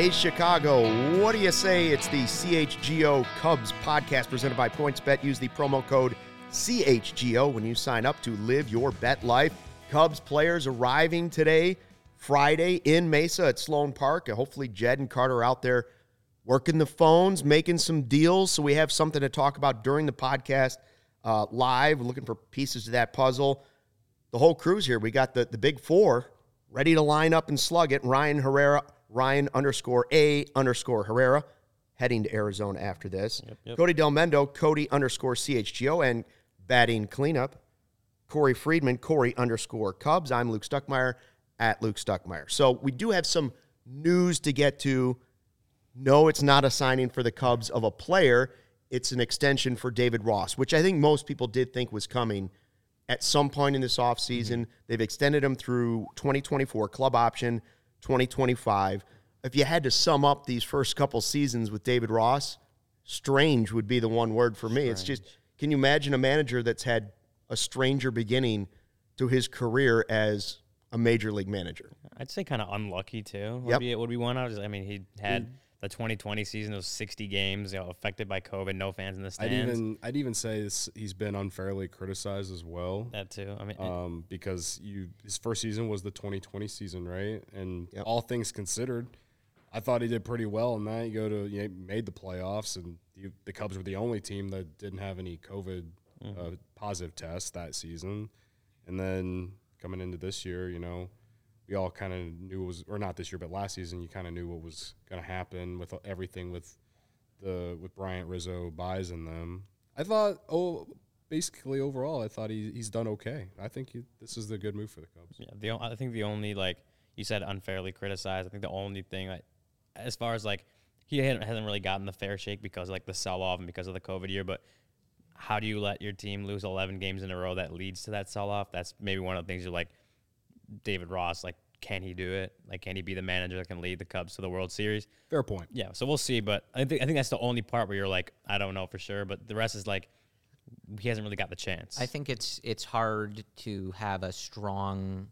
Hey, Chicago, what do you say? It's the CHGO Cubs podcast presented by PointsBet. Use the promo code CHGO when you sign up to live your bet life. Cubs players arriving today, Friday, in Mesa at Sloan Park. Hopefully, Jed and Carter out there working the phones, making some deals so we have something to talk about during the podcast uh, live, looking for pieces of that puzzle. The whole crew's here. We got the, the big four ready to line up and slug it. Ryan Herrera, Ryan underscore A underscore Herrera, heading to Arizona after this. Yep, yep. Cody Delmendo, Cody underscore CHGO, and batting cleanup, Corey Friedman, Corey underscore Cubs. I'm Luke Stuckmeyer at Luke Stuckmeyer. So we do have some news to get to. No, it's not a signing for the Cubs of a player. It's an extension for David Ross, which I think most people did think was coming at some point in this offseason. Mm-hmm. They've extended him through 2024, club option 2025. If you had to sum up these first couple seasons with David Ross, strange would be the one word for me. It's just, can you imagine a manager that's had a stranger beginning to his career as a major league manager? I'd say kind of unlucky too. Would Yep. be would be one. I was. I mean, he had mm. The 2020 season. Those 60 games, you know, affected by COVID. No fans in the stands. I'd even I'd even say this, he's been unfairly criticized as well. that too. I mean, Um, because you his first season was the 2020 season, right? And Yep. all things considered, I thought he did pretty well in that. You go to you know, made the playoffs, and you, the Cubs were the only team that didn't have any COVID uh, positive tests that season. And then coming into this year, you know, we all kind of knew it was, or not this year, but last season, you kind of knew what was going to happen with everything with the with Bryant Rizzo Baez in them. I thought, oh, basically overall, I thought he, he's done okay. I think he, this is the good move for the Cubs. Yeah, the I think the only like you said unfairly criticized. I think the only thing that, as far as like he hasn't really gotten the fair shake because like the sell off and because of the COVID year. But how do you let your team lose 11 games in a row that leads to that sell off? That's maybe one of the things you're like David Ross. Like, can he do it? Like, can he be the manager that can lead the Cubs to the World Series? Fair point. Yeah, so we'll see. But I think I think that's the only part where you're like, I don't know for sure. But the rest is like, he hasn't really got the chance. I think it's it's hard to have a strong,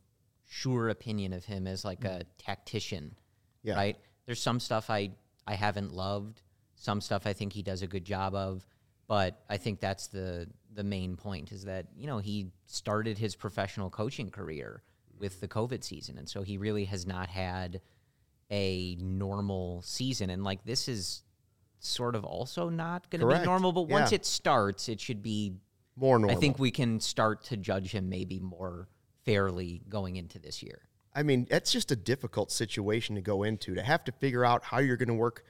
sure opinion of him as like a mm. tactician. Yeah. Right. There's some stuff I I haven't loved. Some stuff I think he does a good job of. But I think that's the the main point is that you know he started his professional coaching career with the COVID season, and so he really has not had a normal season. And like this is sort of also not going to be normal. But once Yeah. it starts, it should be More normal. I think we can start to judge him maybe more fairly going into this year. I mean, that's just a difficult situation to go into to have to figure out how you're going to work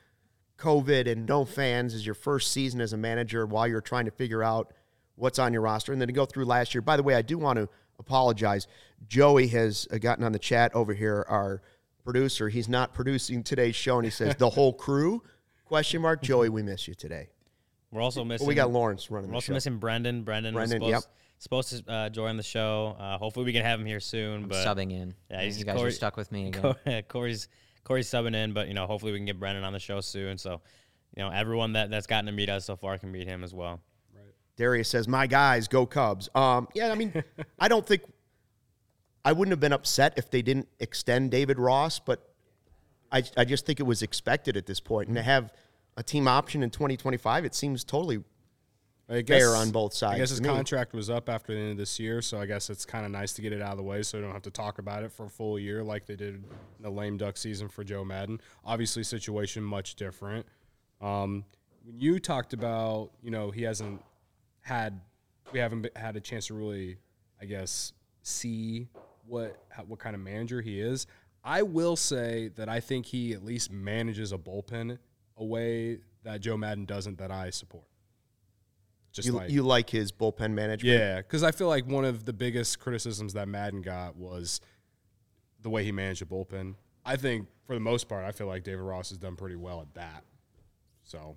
COVID and no fans as your first season as a manager while you're trying to figure out what's on your roster. And then to go through last year. By the way, I do want to apologize. Joey has uh, gotten on the chat over here, our producer. He's not producing today's show, and he says, the whole crew? Question mark. Joey, we miss you today. we're also missing. Well, we got Lawrence running We're the also show. missing Brendan. Brendan, Brendan, was yep. supposed, supposed to uh, join the show. Uh, hopefully, we can have him here soon. I'm but subbing in. yeah, and he's you guys Corey- are stuck with me again. Cor- Corey's Corey's subbing in, but you know, hopefully, we can get Brendan on the show soon. So, you know, everyone that that's gotten to meet us so far can meet him as well. Darius says, "My guys, go Cubs." Um, yeah, I mean, I don't think I wouldn't have been upset if they didn't extend David Ross, but I, I just think it was expected at this point. And to have a team option in 2025, it seems totally I Fair on both sides. I guess his contract was up after the end of this year, so I guess it's kind of nice to get it out of the way, so we don't have to talk about it for a full year like they did in the lame duck season for Joe Maddon. Obviously, situation much different. Um, when you talked about, you know, he hasn't had, we haven't had a chance to really, I guess, see what how, what kind of manager he is. I will say that I think he at least manages a bullpen a way that Joe Maddon doesn't that I support. Just you, like you like his bullpen management. yeah, because I feel like one of the biggest criticisms that Maddon got was the way he managed the bullpen. I think for the most part, I feel like David Ross has done pretty well at that. So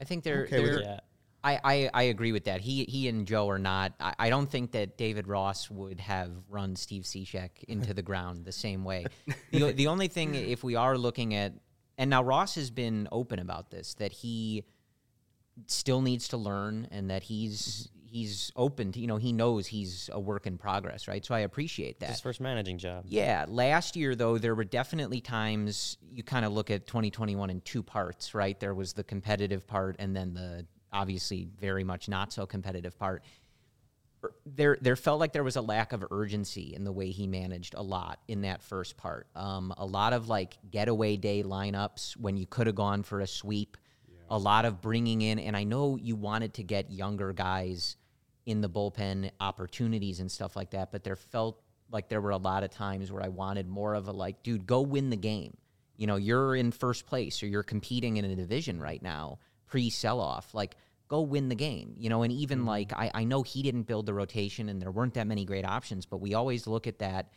I think they're. Okay with they're Yeah. I, I, I agree with that. He he and Joe are not. I, I don't think that David Ross would have run Steve Cishek into the ground the same way. The, the only thing, if we are looking at, and now Ross has been open about this, that he still needs to learn and that he's he's open to you know he knows he's a work in progress, right? So I appreciate that. His first managing job. Yeah, last year though there were definitely times you kind of look at 2021 in two parts, right? There was the competitive part and then the obviously very much not so competitive part. Er, There, there felt like there was a lack of urgency in the way he managed a lot in that first part. Um, a lot of like getaway day lineups when you could have gone for a sweep. A lot of bringing in, and I know you wanted to get younger guys in the bullpen opportunities and stuff like that, but there felt like there were a lot of times where I wanted more of a like, dude, go win the game. You know, you're in first place or you're competing in a division right now, pre sell off. Like, go win the game. You know, and even like I, I know he didn't build the rotation and there weren't that many great options, but we always look at that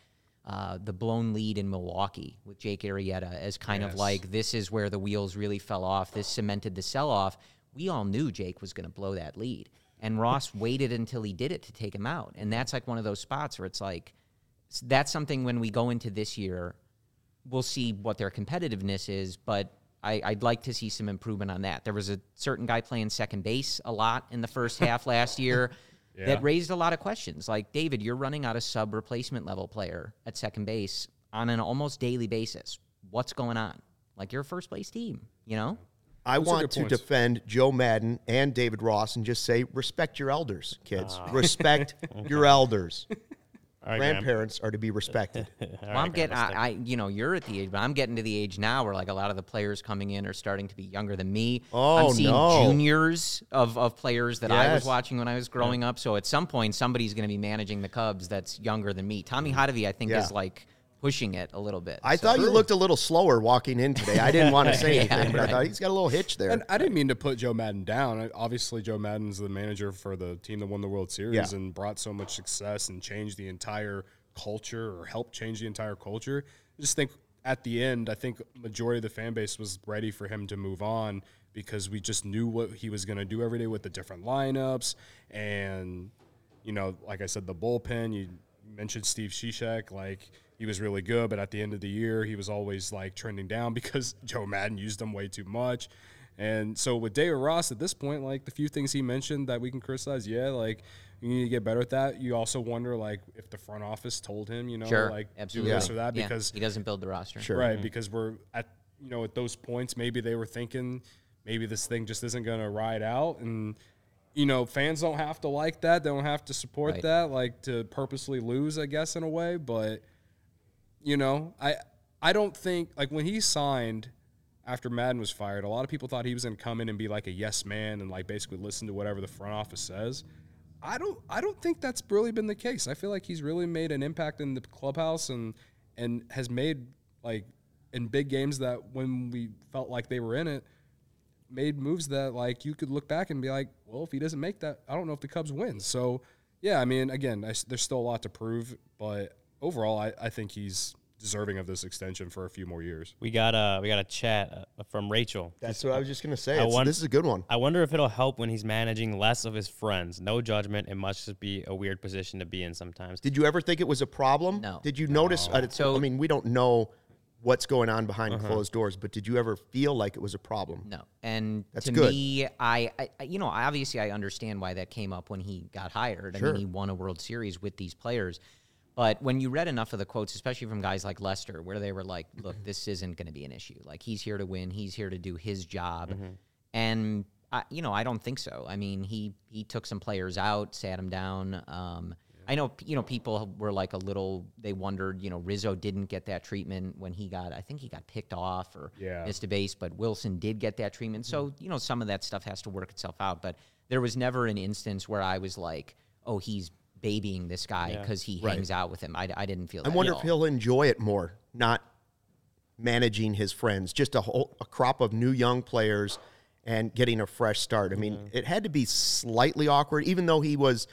uh, the blown lead in Milwaukee with Jake Arrieta as kind of like this is where the wheels really fell off. This cemented the sell off. We all knew Jake was going to blow that lead. And Ross waited until he did it to take him out. And that's like one of those spots where it's like, that's something when we go into this year, we'll see what their competitiveness is, but I, I'd like to see some improvement on that. There was a certain guy playing second base a lot in the first half last year Yeah. that raised a lot of questions. Like, David, you're running out a sub replacement level player at second base on an almost daily basis. What's going on? Like, you're a first place team, you know? I Those want to points. defend Joe Maddon and David Ross and just say respect your elders, kids. Ah. Respect your elders. All right, Graham. Grandparents are to be respected. Well, right, I'm getting, I, I, you know, you're at the age, but I'm getting to the age now where like a lot of the players coming in are starting to be younger than me. Oh, I'm seeing no. juniors of, of players that I was watching when I was growing up. So at some point, somebody's going to be managing the Cubs that's younger than me. Tommy mm-hmm. Hottovy, I think, Yeah. is like pushing it a little bit. I So- thought you looked a little slower walking in today. I didn't want to say Yeah, anything, but I thought he's got a little hitch there. And I didn't mean to put Joe Maddon down. I- Obviously, Joe Maddon's the manager for the team that won the World Series Yeah. and brought so much success and changed the entire culture or helped change the entire culture. I just think at the end, I think majority of the fan base was ready for him to move on because we just knew what he was going to do every day with the different lineups and you know, like I said, the bullpen. You mentioned Steve Cishek, like he was really good, but at the end of the year, he was always like trending down because Joe Maddon used him way too much. And so with David Ross at this point, like the few things he mentioned that we can criticize, yeah, like you need to get better at that. You also wonder like if the front office told him, you know, sure, like absolutely. do this or that Yeah, because he doesn't build the roster. Sure. right mm-hmm. because we're at you know at those points maybe they were thinking maybe this thing just isn't going to ride out and you know fans don't have to like that they don't have to support Right. that like to purposely lose i guess in a way but you know i i don't think like when he signed after maddon was fired a lot of people thought he was going to come in and be like a yes man and like basically listen to whatever the front office says I don't I don't think that's really been the case. I feel like he's really made an impact in the clubhouse and and has made like in big games that when we felt like they were in it, made moves that like you could look back and be like, well, if he doesn't make that, I don't know if the Cubs win. So yeah, I mean, again, I s there's still a lot to prove, but overall, I, I think he's deserving of this extension for a few more years. We got a we got a chat uh, from Rachel. That's what I was just going to say. I It's- this is a good one. I wonder if it'll help when he's managing less of his friends. No judgment. It must just be a weird position to be in sometimes. Did you ever think it was a problem? No. Did you notice? Uh, So- I mean, we don't know what's going on behind Uh-huh. closed doors, but did you ever feel like it was a problem? No, and That's to good. me, I, I, I- you know, obviously I understand why that came up when he got hired. I Sure. mean, he won a World Series with these players, but when you read enough of the quotes, especially from guys like Lester, where they were like, "Look, this isn't going to be an issue. Like he's here to win. He's here to do his job," and I, you know, I don't think so. I mean, he he took some players out, sat them down. Um, I know, you know, people were like a little. They wondered, you know, Rizzo didn't get that treatment when he got. I think he got picked off or Yeah. missed a base, but Willson did get that treatment. So mm-hmm. you know, some of that stuff has to work itself out. But there was never an instance where I was like, "Oh, he's babying this guy Yeah. because he Right. hangs out with him." I, I didn't feel. I wonder at if he'll enjoy it more, not managing his friends, just a whole a crop of new young players and getting a fresh start. I mean, it had to be slightly awkward, even though he was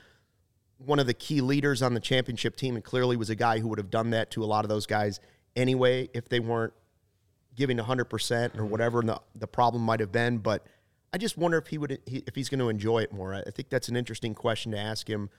one of the key leaders on the championship team and clearly was a guy who would have done that to a lot of those guys anyway if they weren't giving 100% or whatever the, the problem might have been. But I just wonder if he would if he's going to enjoy it more. I I think that's an interesting question to ask him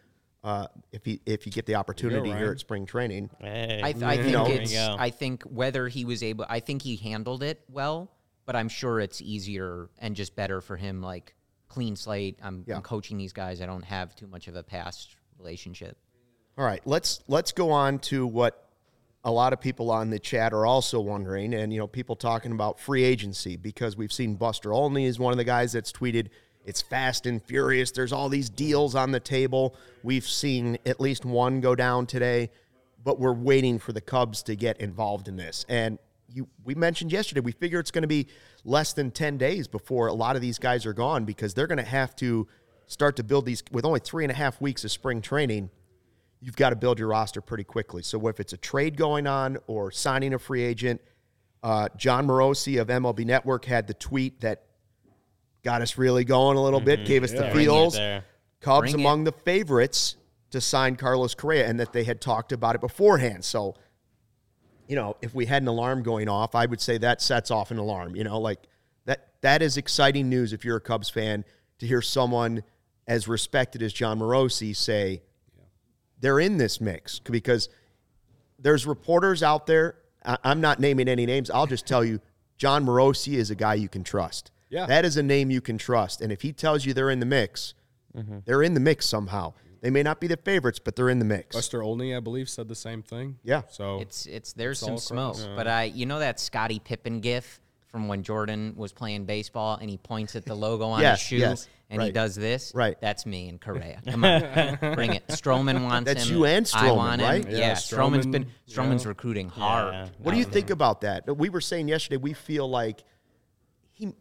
uh, if he if you get the opportunity here at spring training. Hey, I, th- I think know. It's. I think whether he was able. I think he handled it well, but I'm sure it's easier and just better for him, like clean slate. I'm, Yeah. I'm coaching these guys. I don't have too much of a past relationship. All right, let's let's go on to what a lot of people on the chat are also wondering, and you know, people talking about free agency because we've seen Buster Olney is one of the guys that's tweeted it's fast and furious. There's all these deals on the table. We've seen at least one go down today, but we're waiting for the Cubs to get involved in this. And you, we mentioned yesterday, we figure it's going to be less than 10 days before a lot of these guys are gone because they're going to have to start to build these with only three and a half weeks of spring training you've got to build your roster pretty quickly. So if it's a trade going on or signing a free agent, uh, Jon Morosi of MLB Network had the tweet that got us really going a little bit, gave us the feels. Cubs Bring it. among the favorites to sign Carlos Correa, and that they had talked about it beforehand. So, you know, if we had an alarm going off, I would say that sets off an alarm. You know, like that that is exciting news if you're a Cubs fan to hear someone as respected as Jon Morosi say they're in this mix because there's reporters out there. I- I'm not naming any names. I'll just tell you, John Morosi is a guy you can trust. Yeah. that is a name you can trust. And if he tells you they're in the mix, mm-hmm. they're in the mix somehow. They may not be the favorites, but they're in the mix. Buster Olney, I believe, said the same thing. Yeah. So It's it's there's all some across. smoke, but I you know that Scottie Pippen gif from when Jordan was playing baseball and he points at the logo on Yes, his shoe yes, and he does this. Right. That's me and Correa. Come on, bring it. Stroman wants That's him. you and I Stroman, want him. right? Yeah, Yeah, Stroman's been Stroman, Stroman's yeah. recruiting hard. Yeah. What do you think about that? We were saying yesterday we feel like he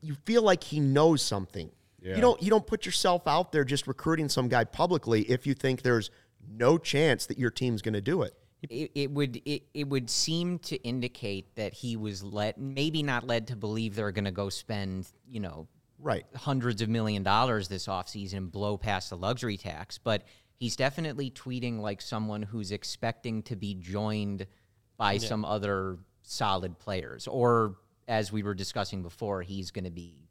you feel like he knows something. Yeah. You don't you don't put yourself out there just recruiting some guy publicly if you think there's no chance that your team's going to do it. It, it would it, it would seem to indicate that he was led maybe not led to believe they're going to go spend you know Right. hundreds of million dollars this offseason and blow past the luxury tax, but he's definitely tweeting like someone who's expecting to be joined by some other solid players. Or as we were discussing before, he's going to be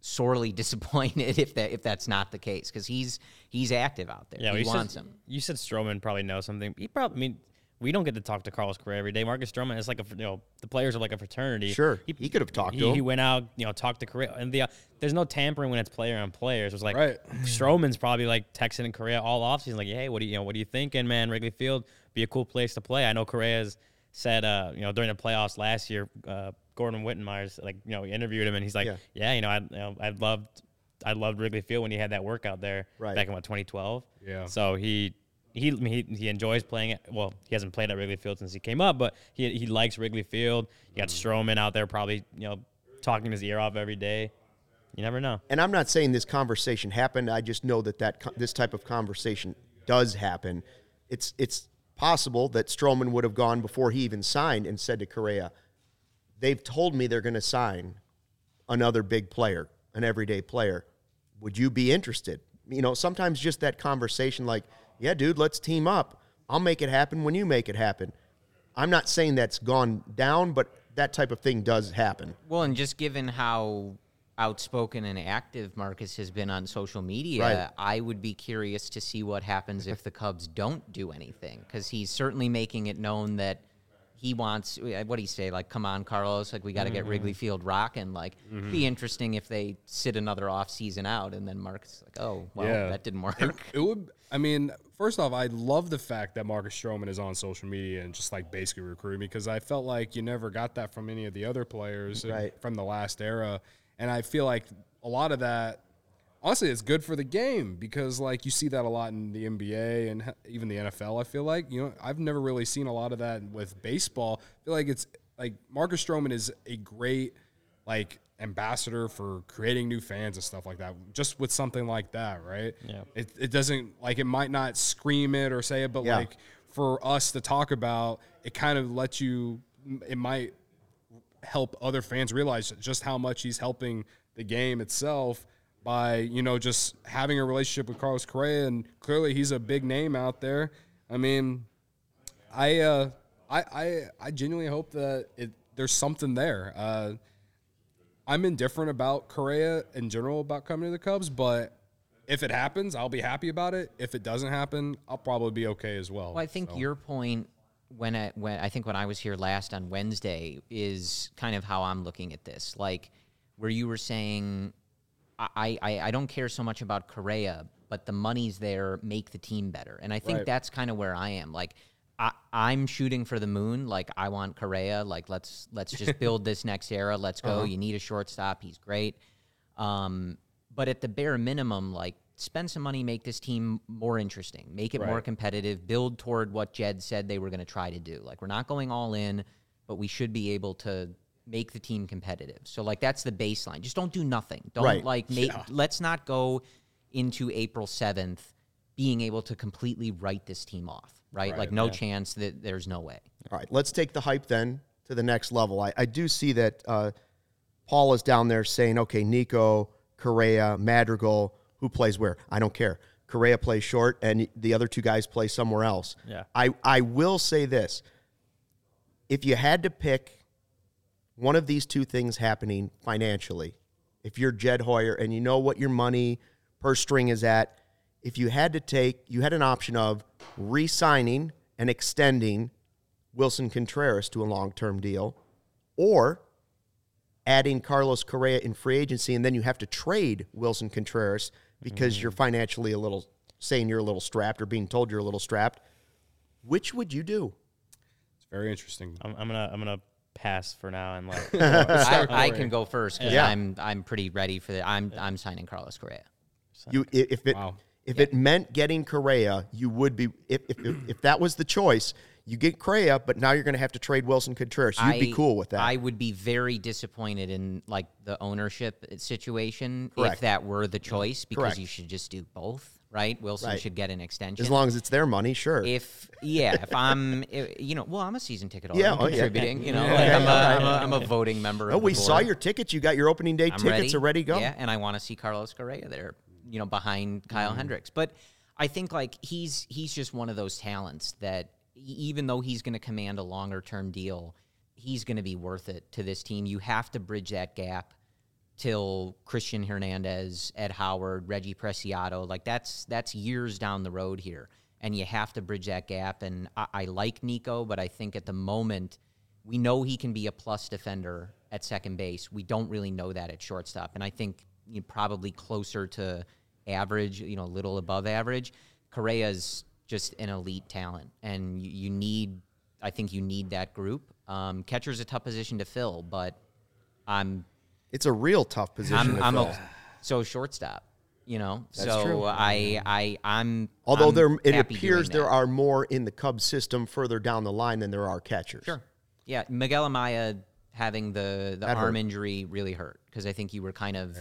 sorely disappointed if that if that's not the case because he's he's active out there. Yeah, he wants said, him. You said Stroman probably knows something. He probably. I mean, we don't get to talk to Carlos Correa every day. Marcus Stroman is like a you know the players are like a fraternity. Sure, he could have talked to he, him. He went out, you know, talked to Correa, and the uh, there's no tampering when it's player on players. It was like Right. Stroman's probably like texting and Correa all offseason, like, hey, what do you, you know, what are you thinking, man? Wrigley Field be a cool place to play. I know Correa's said, uh, you know, during the playoffs last year, uh, Gordon Wittenmyer's like, you know, he interviewed him, and he's like, Yeah. yeah, you know, I, you know, I loved. I loved Wrigley Field when he had that workout there Right. back in what 2012. Yeah. So he he he he enjoys playing it. Well, he hasn't played at Wrigley Field since he came up, but he he likes Wrigley Field. You got mm. Stroman out there probably you know talking his ear off every day. You never know. And I'm not saying this conversation happened. I just know that that this type of conversation does happen. It's it's possible that Stroman would have gone before he even signed and said to Correa, "They've told me they're going to sign another big player, an everyday player. Would you be interested?" You know, sometimes just that conversation, like, "Yeah, dude, let's team up. I'll make it happen when you make it happen." I'm not saying that's gone down, but that type of thing does happen. Well, and just given how outspoken and active Marcus has been on social media, Right. I would be curious to see what happens if the Cubs don't do anything because he's certainly making it known that he wants uh, what do you say like come on Carlos like we got to get Wrigley mm-hmm. Field rocking like be mm-hmm. interesting if they sit another off season out and then Marcus is like oh well Yeah. that didn't work It, it would. I mean, first off, I love the fact that Marcus Stroman is on social media and just like basically recruiting me because I felt like you never got that from any of the other players Right. from the last era, and I feel like a lot of that. Honestly, it's good for the game because like you see that a lot in the NBA and even the NFL. I feel like you know I've never really seen a lot of that with baseball. I feel like it's like Marcus Stroman is a great like ambassador for creating new fans and stuff like that. Just with something like that, right? Yeah. It, it doesn't like it might not scream it or say it, but Yeah. like for us to talk about, it kind of lets you. It might help other fans realize just how much he's helping the game itself by you know just having a relationship with Carlos Correa, and clearly he's a big name out there. I mean, I uh, I I I genuinely hope that it there's something there. Uh, I'm indifferent about Correa in general about coming to the Cubs, but if it happens, I'll be happy about it. If it doesn't happen, I'll probably be okay as well. Well, I think So, your point when I, when I think when I was here last on Wednesday is kind of how I'm looking at this. Like where you were saying I, I, I don't care so much about Correa, but the money's there, make the team better. And I think Right. that's kind of where I am. Like, I, I'm shooting for the moon. Like, I want Correa. Like, let's let's just build this next era. Let's go. You need a shortstop. He's great. Um, but at the bare minimum, like, spend some money, make this team more interesting, make it more competitive, build toward what Jed said they were going to try to do. Like, we're not going all in, but we should be able to make the team competitive. So, like, that's the baseline. Just don't do nothing. Don't Right. like make. Let's not go into April seventh being able to completely write this team off. Right? Right, like, no chance that there's no way. All right, let's take the hype then to the next level. I, I do see that uh, Paul is down there saying, okay, Nico, Correa, Madrigal, who plays where? I don't care. Correa plays short, and the other two guys play somewhere else. Yeah. I, I will say this. If you had to pick one of these two things happening financially, if you're Jed Hoyer and you know what your money per string is at, if you had to take, you had an option of re signing and extending Willson Contreras to a long term deal, or adding Carlos Correa in free agency, and then you have to trade Willson Contreras because mm. you're financially a little saying you're a little strapped or being told you're a little strapped. Which would you do? It's very interesting. I'm, I'm gonna I'm gonna pass for now and let. I, I can go first because Yeah. I'm I'm pretty ready for that. I'm I'm signing Carlos Correa. You if it Wow. If it meant getting Correa, you would be if if, if, if that was the choice, you get Correa, but now you're going to have to trade Willson Contreras. You'd be cool with that. I would be very disappointed in like the ownership uh, situation Correct. if that were the choice because Correct. you should just do both, right? Willson Right. should get an extension. as long as it's their money, sure. if yeah, if I'm i- you know, well, I'm a season ticket holder. Yeah, I'm oh, yeah. contributing. You know, Yeah, like yeah, I'm, a, I'm, a, I'm a voting member. oh, of the we saw your tickets. You got your opening day I'm tickets ready. are ready to go. Yeah, and I want to see Carlos Correa there, you know, behind Kyle mm-hmm. Hendricks. But I think like he's he's just one of those talents that even though he's going to command a longer term deal, he's going to be worth it to this team. You have to bridge that gap till Cristian Hernandez, Ed Howard, Reggie Preciado. Like that's that's years down the road here, and you have to bridge that gap. And I, I like Nico, but I think at the moment we know he can be a plus defender at second base. We don't really know that at shortstop, and I think you know, probably closer to average, you know, a little above average. Correa's just an elite talent, and you, you need. I think you need that group. Um, catcher's a tough position to fill, but I'm It's a real tough position. I'm, to I'm fill. a, so shortstop. You know, That's so true. I I I'm Although I'm there, it happy appears there are more in the Cubs system further down the line than there are catchers. Sure. Yeah, Miguel Amaya having the the That arm hurt. injury really hurt because I think you were kind of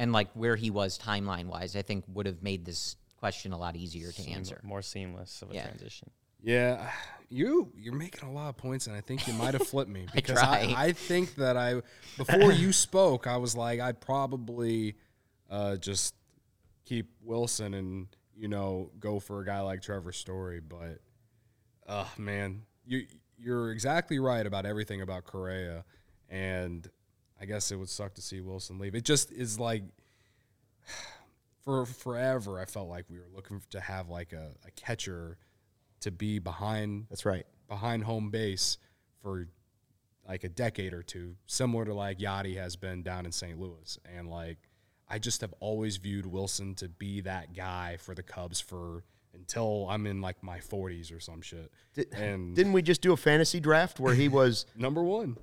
and like where he was timeline wise, I think would have made this question a lot easier to answer. more seamless of a Yeah. transition. Yeah, you you're making a lot of points, and I think you might have flipped me because try. I, I think that I before you spoke, I was like I'd probably uh, just keep Willson and you know go for a guy like Trevor Story, but uh man, you you're exactly right about everything about Correa, and I guess it would suck to see Willson leave. It just is like for forever. I felt like we were looking to have like a, a catcher to be behind That's right. behind home base for like a decade or two, similar to like Yadi has been down in St. Louis. And like I just have always viewed Willson to be that guy for the Cubs for until I'm in like my 40s or some shit. and Didn't we just do a fantasy draft where he was number one,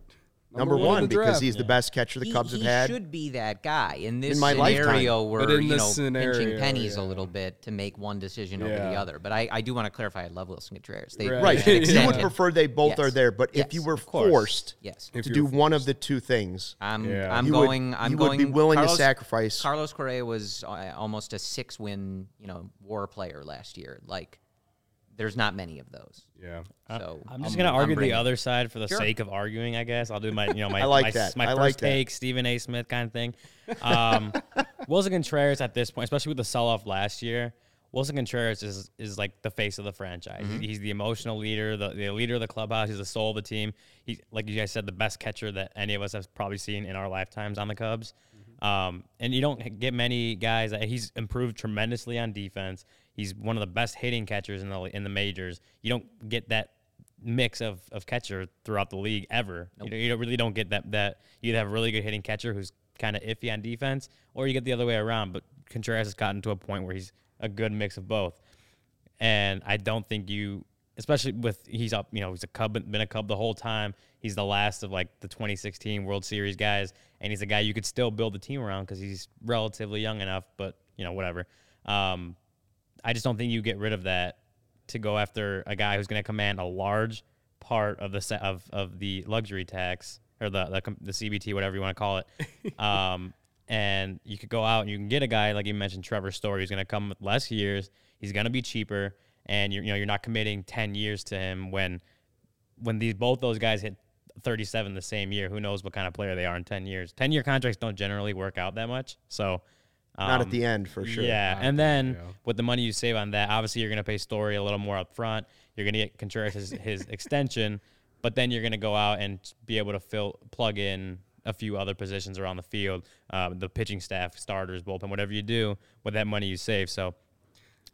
number, in one the because draft. he's the best catcher the He, Cubs have had. he should be that guy in this my lifetime. scenario where in you this know pinching scenario, pennies a little bit to make one decision over the other. But I, I do want to clarify, I love Willson Contreras. They, Right. they Right. You would prefer they both Yes. are there, but if you were forced Yes, to you're do one of the two things, I'm Yeah. I'm you would- going. I'm you would be willing to sacrifice. Carlos Correa was uh, almost a six-win, you know, WAR player last year. Like, there's not many of those. yeah. So I'm just gonna argue the other side for the Sure. sake of arguing. I guess I'll do my, you know, my I like my, that. my I first like that. take, Stephen A. Smith kind of thing. Um, Willson Contreras at this point, especially with the sell off last year, Willson Contreras is is like the face of the franchise. Mm-hmm. He's the emotional leader, the, the leader of the clubhouse. He's the soul of the team. He's like you guys said, the best catcher that any of us have probably seen in our lifetimes on the Cubs. Mm-hmm. Um, and you don't get many guys. that He's improved tremendously on defense. He's one of the best hitting catchers in the in the majors. You don't get that mix of, of catcher throughout the league ever. You, know, you don't- really don't get that that you either have a really good hitting catcher who's kind of iffy on defense, or you get the other way around. But Contreras has gotten to a point where he's a good mix of both. And I don't think you, especially with he's up, you know, he's a Cub, been a Cub the whole time. He's the last of like the 2016 World Series guys, and he's a guy you could still build the team around because he's relatively young enough. But you know, whatever. Um, I just don't think you get rid of that to go after a guy who's going to command a large part of the set of, of the luxury tax or the, the the CBT, whatever you want to call it. Um, and you could go out and you can get a guy like you mentioned, Trevor Story, who's going to come with less years. He's going to be cheaper, and you're you know you're not committing ten years to him when when these both those guys hit 37 the same year. Who knows what kind of player they are in 10 years? 10 year contracts don't generally work out that much, so. Not at um, the end for sure. Yeah, Not and at the then end, yeah. with the money you save on that, obviously you're going to pay Story a little more up front. You're going to get Contreras his, his extension, but then you're going to go out and be able to fill plug in a few other positions around the field, um, the pitching staff, starters, bullpen, whatever you do with that money you save. So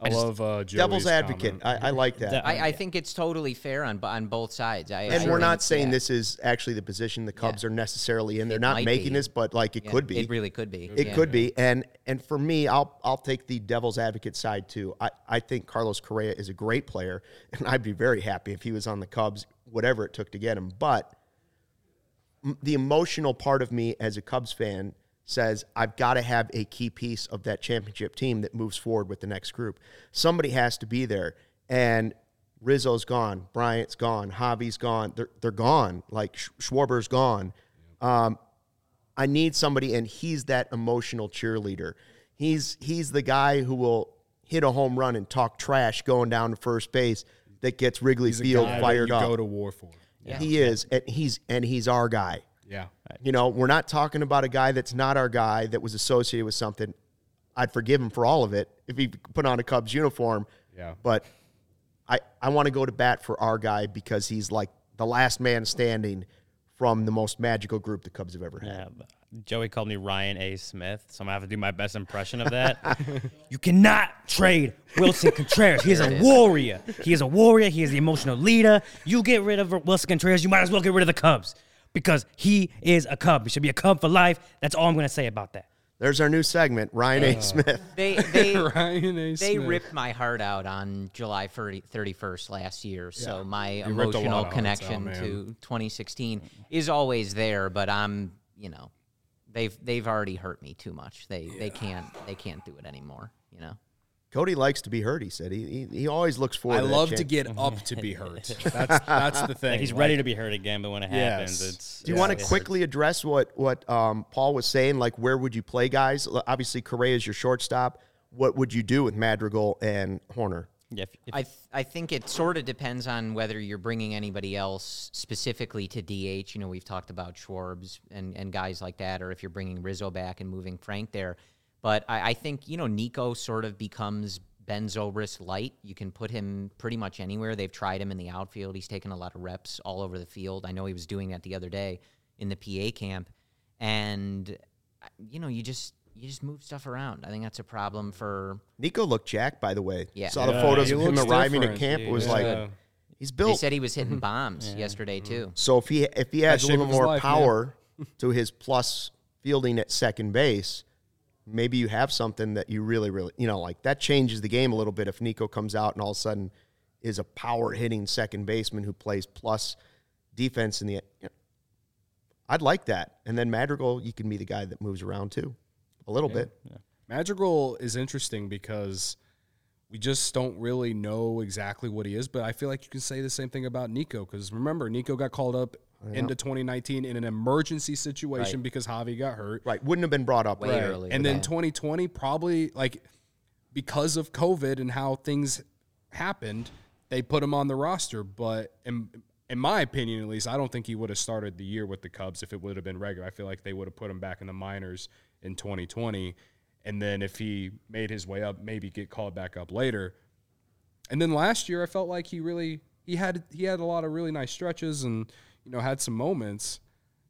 I, just- love uh, Joey's Devil's advocate. I, I like that. That- I, I think it's totally fair on on both sides. I, and I we're not saying yeah. this is actually the position the Cubs Yeah. are necessarily in. They're It not making be. this, but like it Yeah, could be. It really could be. It yeah. could be, and and for me, I'll I'll take the devil's advocate side too. I, I think Carlos Correa is a great player, and I'd be very happy if he was on the Cubs, whatever it took to get him. But the emotional part of me as a Cubs fan says I've got to have a key piece of that championship team that moves forward with the next group. Somebody has to be there, and Rizzo's gone, Bryant's gone, Javi's gone. They're they're gone. Like Sch- Schwarber's gone. Um, I need somebody, and he's that emotional cheerleader. He's he's the guy who will hit a home run and talk trash going down to first base that gets Wrigley He's a Field guy that fired you up. go to war for. He is, and he's and he's our guy. Yeah. You know, we're not talking about a guy that's not our guy that was associated with something. I'd forgive him for all of it if he put on a Cubs uniform. Yeah. But I, I want to go to bat for our guy because he's like the last man standing from the most magical group the Cubs have ever had. Yeah, Joey called me Ryan A. Smith, so I'm gonna have to do my best impression of that. you cannot trade Willson Contreras. He is a warrior. He is a warrior. He is the emotional leader. You get rid of Willson Contreras, you might as well get rid of the Cubs because he is a Cub. He should be a Cub for life. That's all I'm gonna say about that. There's our new segment, Ryan A. Uh, Smith. They they Ryan A. they Smith. ripped my heart out on July 30, 31st last year. So my ripped emotional of hearts out, connection to 2016 is always there, but I'm, you know, they've they've already hurt me too much. They they can't they can't do it anymore, you know. Cody likes to be hurt, he said. He, he, he always looks forward I to that love to get up to be hurt. That's that's the thing. Like he's Like, ready to be hurt again, but when it happens, Yes. it's. Do you it's- want to hurts. quickly address what what um, Paul was saying? Like, where would you play guys? Obviously, Correa is your shortstop. What would you do with Madrigal and Hoerner? Yeah, if, if I th- I think it sort of depends on whether you're bringing anybody else specifically to DH. You know, we've talked about Schwarbs and, and guys like that, or if you're bringing Rizzo back and moving Frank there. But I, I think you know Nico sort of becomes Ben Zobrist light. You can put him pretty much anywhere. They've tried him in the outfield. He's taken a lot of reps all over the field. I know he was doing that the other day in the PA camp, and uh, you know you just you just move stuff around. I think that's a problem for Nico looked jacked, by the way. Yeah. Saw the Yeah, photos of him arriving at different. camp. It was Yeah. like he's They built. said he was hitting bombs yesterday Mm-hmm. too. So if he if he has a little more life, man. power to his plus fielding at second base, maybe you have something that you really really you know like that changes the game a little bit. If Nico comes out and all of a sudden is a power hitting second baseman who plays plus defense in the. You know, I'd like that, and then Madrigal, you can be the guy that moves around too, a little bit. Madrigal is interesting because we just don't really know exactly what he is. But I feel like you can say the same thing about Nico because remember, Nico got called up into 2019 in an emergency situation because Javi got hurt. Right, wouldn't have been brought up. Way right. early. And then Yeah. 2020, probably like because of COVID and how things happened, they put him on the roster. But in, in my opinion, at least, I don't think he would have started the year with the Cubs if it would have been regular. I feel like they would have put him back in the minors in 2020. And then if he made his way up, maybe get called back up later. And then last year, I felt like he really he had he had a lot of really nice stretches and you know had some moments.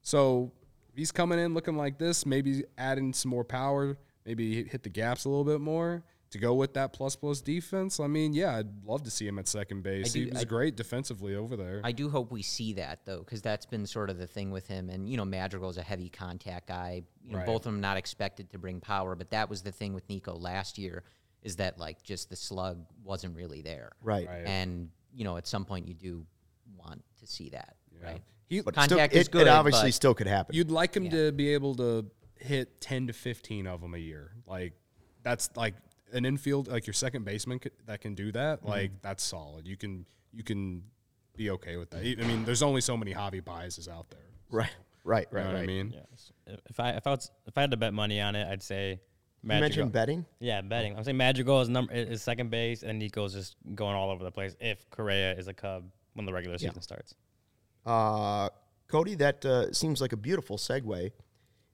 So if he's coming in looking like this, maybe adding some more power, maybe hit the gaps a little bit more to go with that plus plus defense, I mean, yeah, I'd love to see him at second base. do- he was I- great defensively over there. I do hope we see that though, because that's been sort of the thing with him. And you know, Madrigal's a heavy contact guy. You know, Right. both of them not expected to bring power, but that was the thing with Nico last year, is that like just the slug wasn't really there. Right. Right. And you know, at some point you do want to see that, right? he, But Contact still, is it, good, it obviously but- still could happen. You'd like him to be able to hit 10 to 15 of them a year. Like that's like an infield like your second baseman c- that can do that. Mm-hmm. Like that's solid. You can you can be okay with that. I mean, there's only so many Javi Baez's out there. right. Right. You Right. know what right. I mean? Yes. If I if I was if I had to bet money on it, I'd say You mentioned betting. Yeah, betting. I'm saying Madrigal is number is second base, and Nico's just going all over the place. If Correa is a Cub when the regular season starts, Uh, Cody, that uh, seems like a beautiful segue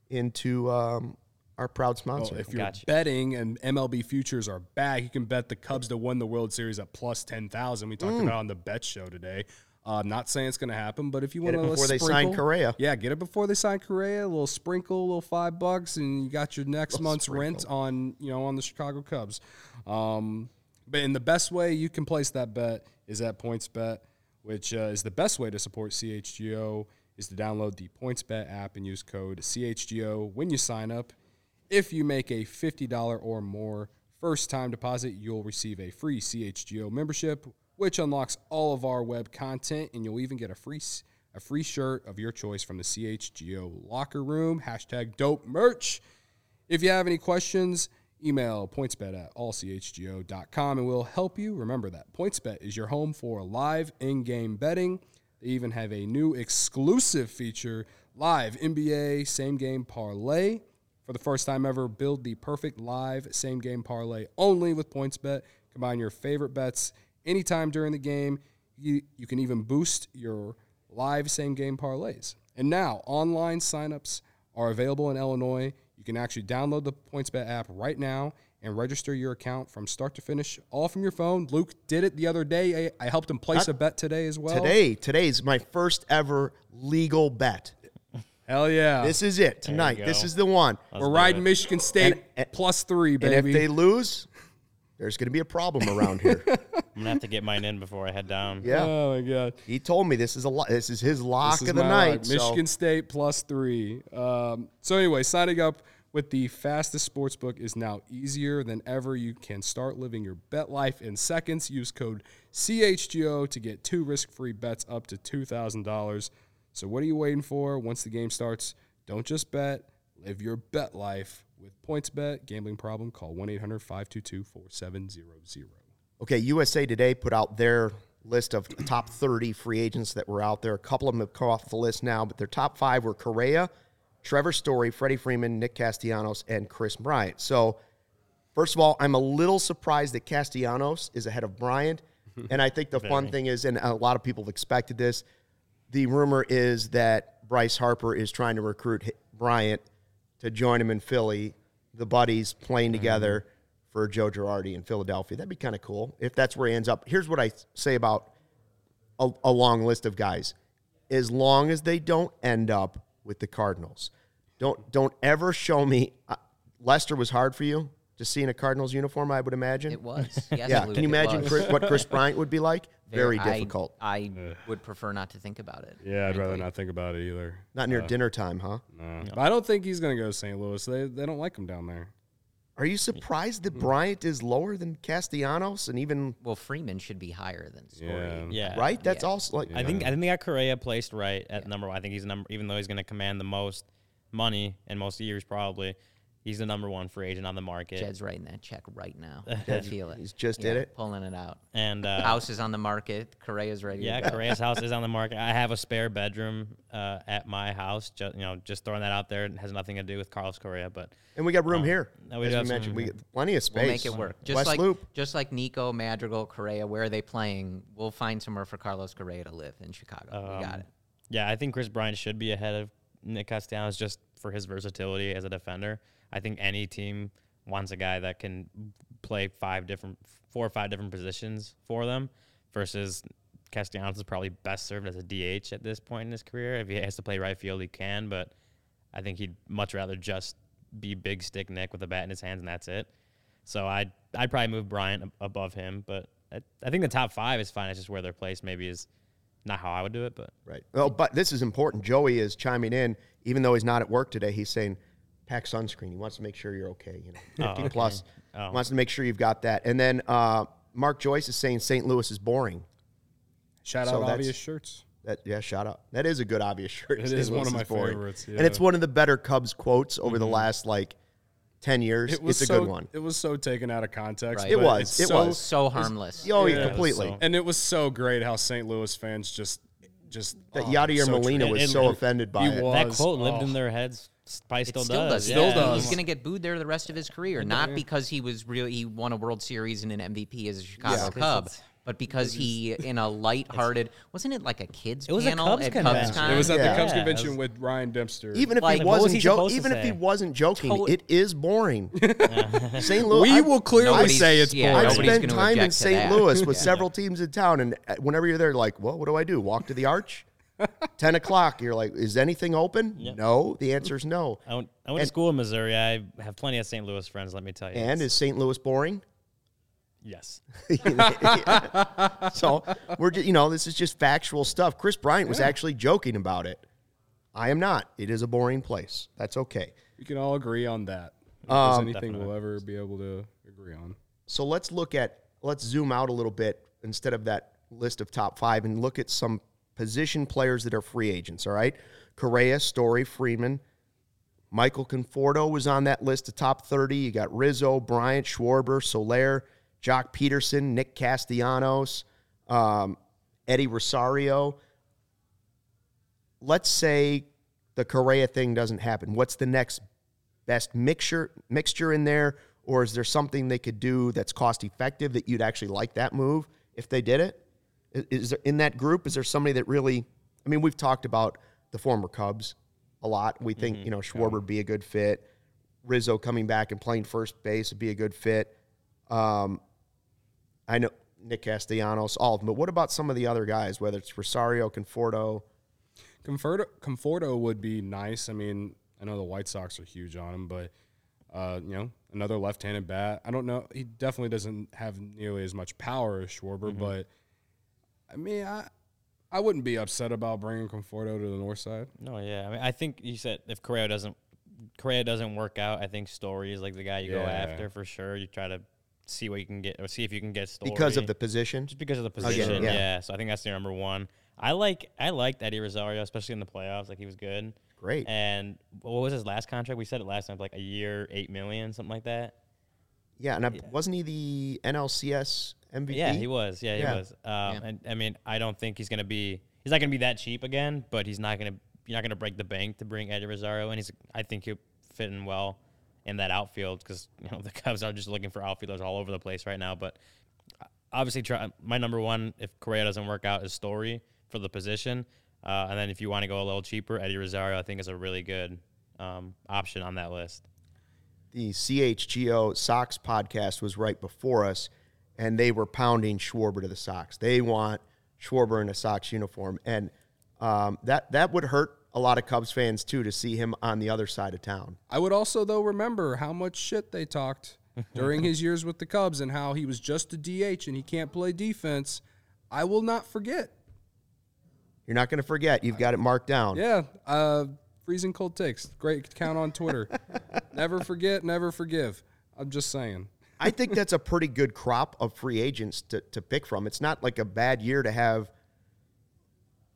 into um, our proud sponsor. Well, if you're Gotcha. betting and MLB futures are back, you can bet the Cubs to win the World Series at plus 10,000. We Mm. talked about it on the bet show today. Uh, not saying it's going to happen, but if you want to before they sign Correa. Yeah, get it before they sign Correa. A little sprinkle, a little five bucks, and you got your next Little month's rent on you know on the Chicago Cubs. Um, but in the best way you can place that bet is at PointsBet, which uh, is the best way to support CHGO. Is to download the PointsBet app and use code CHGO when you sign up. If you make a $50 or more first time deposit, you'll receive a free CHGO membership, which unlocks all of our web content, and you'll even get a free a free shirt of your choice from the CHGO locker room. Hashtag dope merch. If you have any questions, email pointsbet at allchgo.com and we'll help you. Remember that PointsBet is your home for live in game betting. They even have a new exclusive feature live NBA same game parlay. For the first time ever, build the perfect live same game parlay only with PointsBet. Combine your favorite bets anytime during the game. You, you can even boost your live same game parlays. And now, online signups are available in Illinois. You can actually download the PointsBet app right now and register your account from start to finish, all from your phone. Luke did it the other day. I, I helped him place a bet today as well. Today, today's my first ever legal bet. Hell yeah. This is it tonight. This is the one. We're riding Michigan State And- and- plus three, And if they lose, there's going to be a problem around here. I'm gonna have to get mine in before I head down. Yeah. Oh my god. He told me this is a lo- this is his lock This is of the night. lock. so- Michigan State plus three. Um, so anyway, signing up with the fastest sports book is now easier than ever. You can start living your bet life in seconds. Use code CHGO to get two risk-free bets up to two thousand dollars. So what are you waiting for? Once the game starts, don't just bet. Live your bet life with PointsBet. Gambling problem? Call 1-800-522-4700. Okay, USA Today put out their list of top 30 free agents that were out there. A couple of them have come off the list now, but their top five were Correa, Trevor Story, Freddie Freeman, Nick Castellanos, and Kris Bryant. So, first of all, I'm a little surprised that Castellanos is ahead of Bryant. And I think the fun thing is, and a lot of people have expected this, the rumor is that Bryce Harper is trying to recruit Bryant to join him in Philly. The buddies playing together for Joe Girardi in Philadelphia. That'd be kind of cool if that's where he ends up. Here's what I say about a, a long list of guys. As long as they don't end up with the Cardinals, don't don't ever show me. Uh, Lester was hard for you to see in a Cardinals uniform. I would imagine. It was. Yes, yeah. Luke, Can you imagine. Kris, what Kris Bryant would be like? Very I- difficult. I, would prefer not to think about it. Yeah, I'd rather not think about it either. Not near uh, dinner time, huh? No. But I don't think he's going to go to St. Louis. They, they don't like him down there. Are you surprised that hmm. Bryant is lower than Castellanos and even Well, Freeman should be higher than Story. Yeah. Yeah. right? That's Yeah. also like I think I think they got Correa placed right at number one. I think he's number even though he's going to command the most money in most years probably. He's the number one free agent on the market. Jed's writing that check right now. I feel it. he's just Yeah, did it. Pulling it out. And uh, House is on the market. Correa's ready. Yeah, to go. Correa's house is on the market. I have a spare bedroom uh, at my house. Just you know, just throwing that out there. It has nothing to do with Carlos Correa, but And we got room here. no, we as do we mentioned, room we here. get plenty of space. We'll make it work. Just West like Loop. just like Nico, Madrigal, Correa, where are they playing? We'll find somewhere for Carlos Correa to live in Chicago. we got Um, it. Yeah, I think Kris Bryant should be ahead of Nick Castellanos just for his versatility as a defender. I think any team wants a guy that can play five different, four or five different positions for them versus Castellanos is probably best served as a DH at this point in his career. If he has to play right field, he can, but I think he'd much rather just be big stick Nick with a bat in his hands and that's it. So I'd I'd probably move Bryant ab- above him, but I, I think the top five is fine. It's just where they're placed maybe is not how I would do it, but Right. Well, but this is important. Joey is chiming in, even though he's not at work today. He's saying, "Pack sunscreen." He wants to make sure you're okay. You know, fifty okay. plus. Oh. Wants to make sure you've got that. And then uh, Mark Joyce is saying St. Louis is boring. Shout So out obvious shirts. That yeah, shout out. That is a good obvious shirt. It St. is one Louis of my boring. favorites, and it's one of the better Cubs quotes over the last like ten years. It was it's a so, good one. It was so taken out of context. Right. It was, it so- was. So harmless. Oh, Yeah. completely. So- And it was so great how St. Louis fans just, just that oh, Yadier so Molina was And- so and offended by he it. was. that quote lived oh. in their heads. Probably It still, still does. Yeah. Still He- does. He's going to get booed there the rest of his career, not because he was really he won a World Series and an MVP as a Chicago Yeah. Cub, but because he, in a light-hearted, wasn't it like a kids It was a Cubs at convention. CubsCon? It was at Yeah. the Cubs Yeah, convention with Ryan Dempster. Even if Like, he what was wasn't he joking, even if he wasn't joking, To- it is boring. St. Louis. we I- will clearly Nobody's- say it's yeah, boring. I've spent time in St. Louis with several teams in town, and whenever you're there, like, well, what do I do? Walk to the arch? Ten o'clock. You're like, is anything open? Yep. No. The answer is no. I went, I went And- to school in Missouri. I have plenty of St. Louis friends. Let me tell you. And It's- is St. Louis boring? yes, So we're just, you know, this is just factual stuff. Kris Bryant was actually joking about it. I am not. It is a boring place. That's okay. We can all agree on that. Um, there's anything we'll ever be able to agree on. So let's look at let's zoom out a little bit instead of that list of top five and look at some position players that are free agents. All right, Correa, Story, Freeman, Michael Conforto was on that list of top thirty. You got Rizzo, Bryant, Schwarber, Soler, Joc Pederson, Nick Castellanos, um, Eddie Rosario. Let's say the Correa thing doesn't happen. What's the next best mixture mixture in there, or is there something they could do that's cost effective that you'd actually like that move if they did it? Is, is there in that group? Is there somebody that really? I mean, we've talked about the former Cubs a lot. We think you know Schwarber would be a good fit. Rizzo coming back and playing first base would be a good fit. Um, I know Nick Castellanos, all of them. But what about some of the other guys? Whether it's Rosario, Conforto. Conforto, Conforto would be nice. I mean, I know the White Sox are huge on him, but uh, you know, another left-handed bat. I don't know. He definitely doesn't have nearly as much power as Schwarber, but I mean, I I wouldn't be upset about bringing Conforto to the north side. no, yeah. I mean, I think you said if Correa doesn't Correa doesn't work out, I think Story is like the guy you go after for sure. You try to see what you can get or see if you can get Story Because of the position, just because of the position. yeah. yeah. So I think that's the number one. I like I liked Eddie Rosario, especially in the playoffs. Like he was good. great. And what was his last contract? We said it last time, like a year, eight million, something like that. Yeah, and I, wasn't he the NLCS MVP? Yeah, he was. Yeah, he Yeah. was. Um, And I mean, I don't think he's gonna be. He's not gonna be that cheap again, but he's not gonna. You're not gonna break the bank to bring Eddie Rosario, and he's. I think he'll fit in well in that outfield because you know the Cubs are just looking for outfielders all over the place right now. But obviously, try, my number one if Correa doesn't work out is Story for the position, uh, and then if you want to go a little cheaper, Eddie Rosario I think is a really good um, option on that list. The CHGO Sox podcast was right before us, and they were pounding Schwarber to the Sox. They want Schwarber in a Sox uniform, and um, that that would hurt a lot of Cubs fans too to see him on the other side of town. I would also though remember how much shit they talked during his years with the Cubs and how he was just a DH and he can't play defense. I will not forget. You're not going to forget. You've got it marked down. Yeah, uh, freezing cold takes. Great count on Twitter. never forget, never forgive. I'm just saying. I think that's a pretty good crop of free agents to, to pick from. It's not like a bad year to have.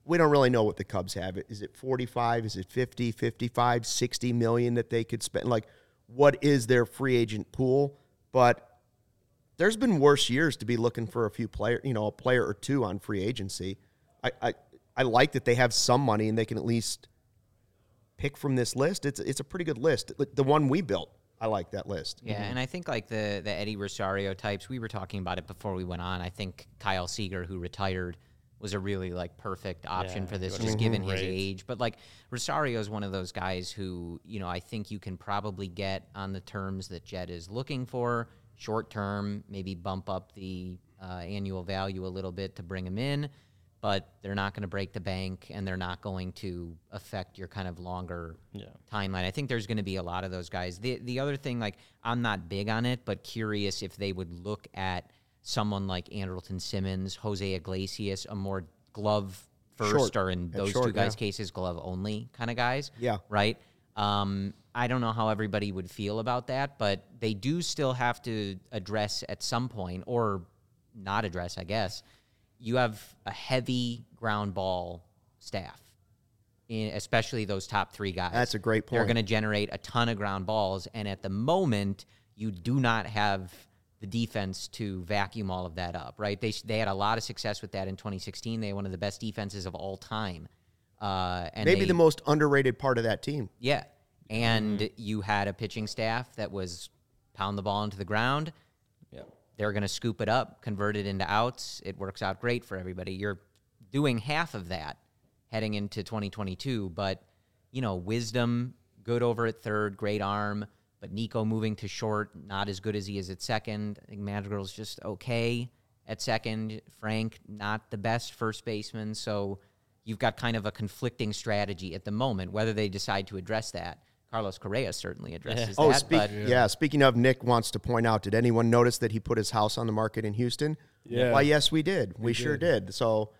We don't really know what the Cubs have. Is it 45? Is it 50, 55, 60 million that they could spend? Like, what is their free agent pool? But there's been worse years to be looking for a few player, you know, a player or two on free agency. I, I, I like that they have some money and they can at least pick from this list. It's it's a pretty good list. The one we built, I like that list. Yeah, and I think like the the Eddie Rosario types, we were talking about it before we went on. I think Kyle Seager, who retired, was a really like perfect option Yeah, for this, just given been his great. age. But like Rosario is one of those guys who you know I think you can probably get on the terms that Jed is looking for, short term, maybe bump up the uh, annual value a little bit to bring him in. But they're not going to break the bank and they're not going to affect your kind of longer Yeah. timeline. I think there's going to be a lot of those guys. The the other thing, like I'm not big on it, but curious if they would look at someone like Andrelton Simmons, Jose Iglesias, a more glove first, Short. or in those short, two guys' yeah. cases, glove only kind of guys. Yeah. Right. Um, I don't know how everybody would feel about that, but they do still have to address at some point, or not address, I guess. You have a heavy ground ball staff, in, especially those top three guys. That's a great point. They're going to generate a ton of ground balls, and at the moment, you do not have the defense to vacuum all of that up. Right? They they had a lot of success with that in 2016. They had one of the best defenses of all time. Uh, and Maybe they- the most underrated part of that team. yeah. And Mm-hmm. you had a pitching staff that was pound the ball into the ground. They're going to scoop it up, convert it into outs. It works out great for everybody. You're doing half of that heading into 2022, but you know, Wisdom, good over at third, great arm, but Nico moving to short, not as good as he is at second. I think Madrigal's just okay at second. Frank, not the best first baseman, so you've got kind of a conflicting strategy at the moment. Whether they decide to address that, Carlos Correa certainly addresses Oh, that. speak, but yeah. Speaking of, Nick wants to point out: Did anyone notice that he put his house on the market in Houston? Yeah. Why, yes, we did. We, sure did. So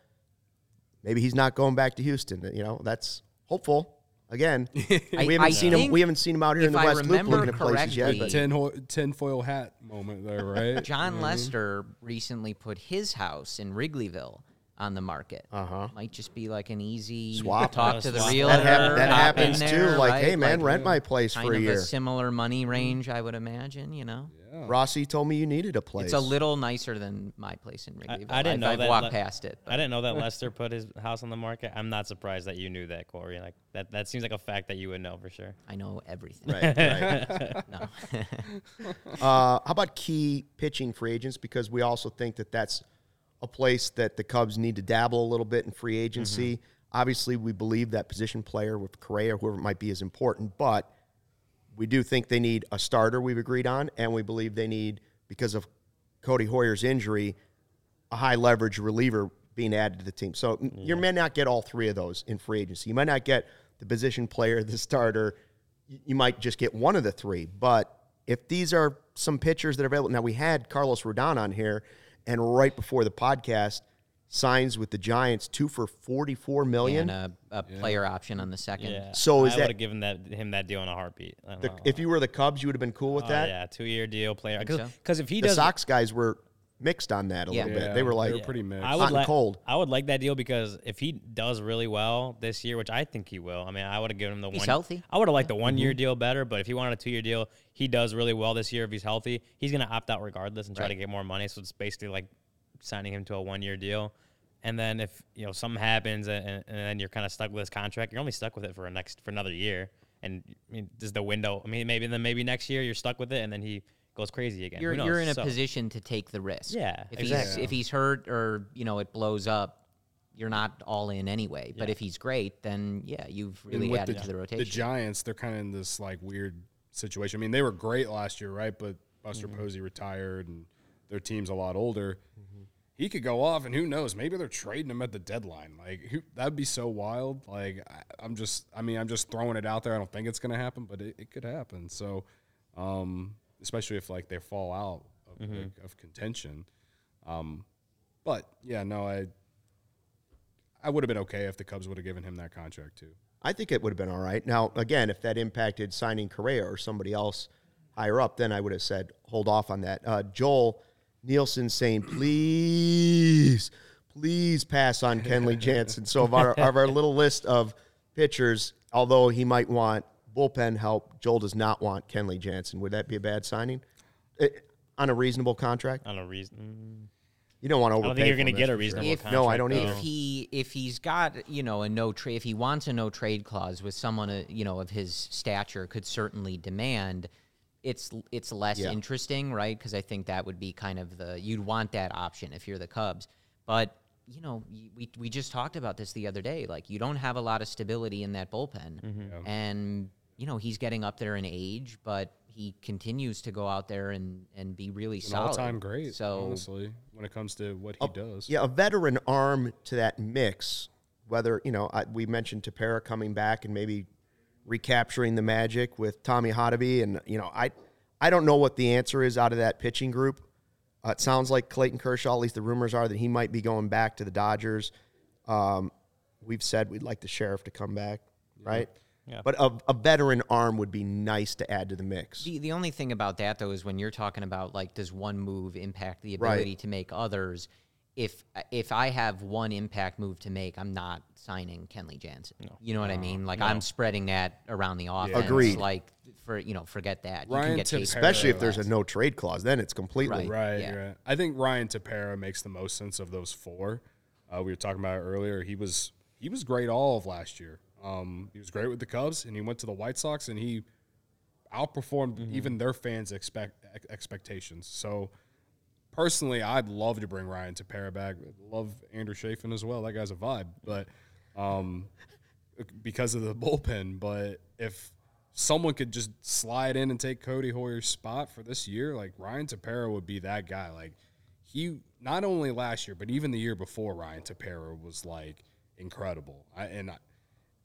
maybe he's not going back to Houston. You know, that's hopeful. Again, I- we haven't I seen him. We haven't seen him out here in the I West Loop looking at places yet. correctly- But Tin, ho- tin foil hat moment there, right? Jon Lester recently put his house in Wrigleyville on the market. Uh-huh. Might just be like an easy Swap. talk to the swap. realtor. that, hap- that hop in happens there, too. Like, right? hey man, Like, rent my place kind for a of year. a similar money range, I would imagine. You know, Rossy told me you needed a place. it's a little nicer than my place in I, Wrigleyville. I didn't know I've that. walked Le- past it. I didn't know that Lester put his house on the market. I'm not surprised that you knew that, Corey. Like that. That seems like a fact that you would know for sure. I know everything. Right, right. No. Uh, how about key pitching free agents? Because we also think that that's a place that the Cubs need to dabble a little bit in free agency. Mm-hmm. Obviously, we believe that position player with Correa, whoever it might be, is important, but we do think they need a starter we've agreed on, and we believe they need, because of Codi Heuer's injury, a high leverage reliever being added to the team. So n- you may not get all three of those in free agency. You might not get the position player, the starter. You might just get one of the three. But if these are some pitchers that are available, now we had Carlos Rodon on here, and right before the podcast, signs with the Giants two for forty four million. and a, a player option on the second. Yeah. So is I that- would have given that him that deal in a heartbeat. The- if you were the Cubs, you would have been cool with Oh, that. yeah, two year deal player. so. Because if he The does, Sox guys were mixed on that a Yeah. little Yeah, bit. They were they like, were pretty mixed. I hot would and like cold. I would like that deal because if he does really well this year, which I think he will, I mean, I would have given him the one He's one. healthy. I would have liked the one Mm-hmm. year deal better, but if he wanted a two year deal, he does really well this year. If he's healthy, he's gonna opt out regardless and try Right. to get more money. So it's basically like signing him to a one year deal. And then if you know something happens and, and, and then you're kind of stuck with this contract, you're only stuck with it for a next for another year. And I mean, does the window? I mean, maybe then maybe next year you're stuck with it, and then he goes crazy again. You're, you're in a So- position to take the risk. Yeah, if exactly. he's if he's hurt or you know it blows up, you're not all in anyway. But Yeah. if he's great, then yeah, you've really added the, to the rotation. The. Giants, they're kind of in this like weird situation. I mean, they were great last year, right? But Buster Mm-hmm. Posey retired, and their team's a lot older. He could go off, and who knows? Maybe they're trading him at the deadline. Like who, that'd be so wild. Like I, I'm just, I mean, I'm just throwing it out there. I don't think it's gonna happen, but it, it could happen. So, um, especially if like they fall out of, Mm-hmm. like, of contention. Um, but yeah, no, I, I would have been okay if the Cubs would have given him that contract too. I think it would have been all right. Now, again, if that impacted signing Correa or somebody else higher up, then I would have said hold off on that. Uh, Joel Nielsen saying, please, please pass on Kenley Jansen. So of our, of our little list of pitchers, although he might want bullpen help, Joel does not want Kenley Jansen. Would that be a bad signing? Eh, on a reasonable contract? on a reason. You don't want to I overpay. don't think you're going to get a for sure. reasonable If- contract. No, I don't though. either. if he if he's got you know a no trade if he wants a no trade clause with someone uh, you know of his stature could certainly demand it's it's less Yeah. interesting right because i think that would be kind of the you'd want that option if you're the cubs but you know we, we just talked about this the other day like you don't have a lot of stability in that bullpen Mm-hmm. and you know he's getting up there in age but he continues to go out there and and be really An solid all-time great. so honestly, when it comes to what he does. Yeah, a veteran arm to that mix. Whether you know, I, we mentioned Tepera coming back and maybe recapturing the magic with Tommy Hottovy, and you know, I I don't know what the answer is out of that pitching group. Uh, it sounds like Clayton Kershaw. At least the rumors are that he might be going back to the Dodgers. Um, we've said we'd like the sheriff to come back, right? Yeah. But a, a veteran arm would be nice to add to the mix. The, the only thing about that though is when you're talking about like does one move impact the Right. ability to make others? If if I have one impact move to make, I'm not signing Kenley Jansen. You know what I mean? Like I'm spreading that around the offense. Agreed. Like for you know, forget that. you Ryan can get Tepera- Chase Especially if there's a no trade clause, then it's completely Right. Right, Yeah. right. I think Ryan Tepera makes the most sense of those four. Uh, we were talking about it earlier. He was he was great all of last year. Um, he was great with the Cubs, and he went to the White Sox, and he outperformed Mm-hmm. even their fans' expect expectations. So, personally, I'd love to bring Ryan Tepera back. Love Andrew Chafin as well. That guy's a vibe, but um, because of the bullpen. But if someone could just slide in and take Codi Heuer's spot for this year, like Ryan Tepera would be that guy. Like he not only last year, but even the year before, Ryan Tepera was like incredible. I, and I,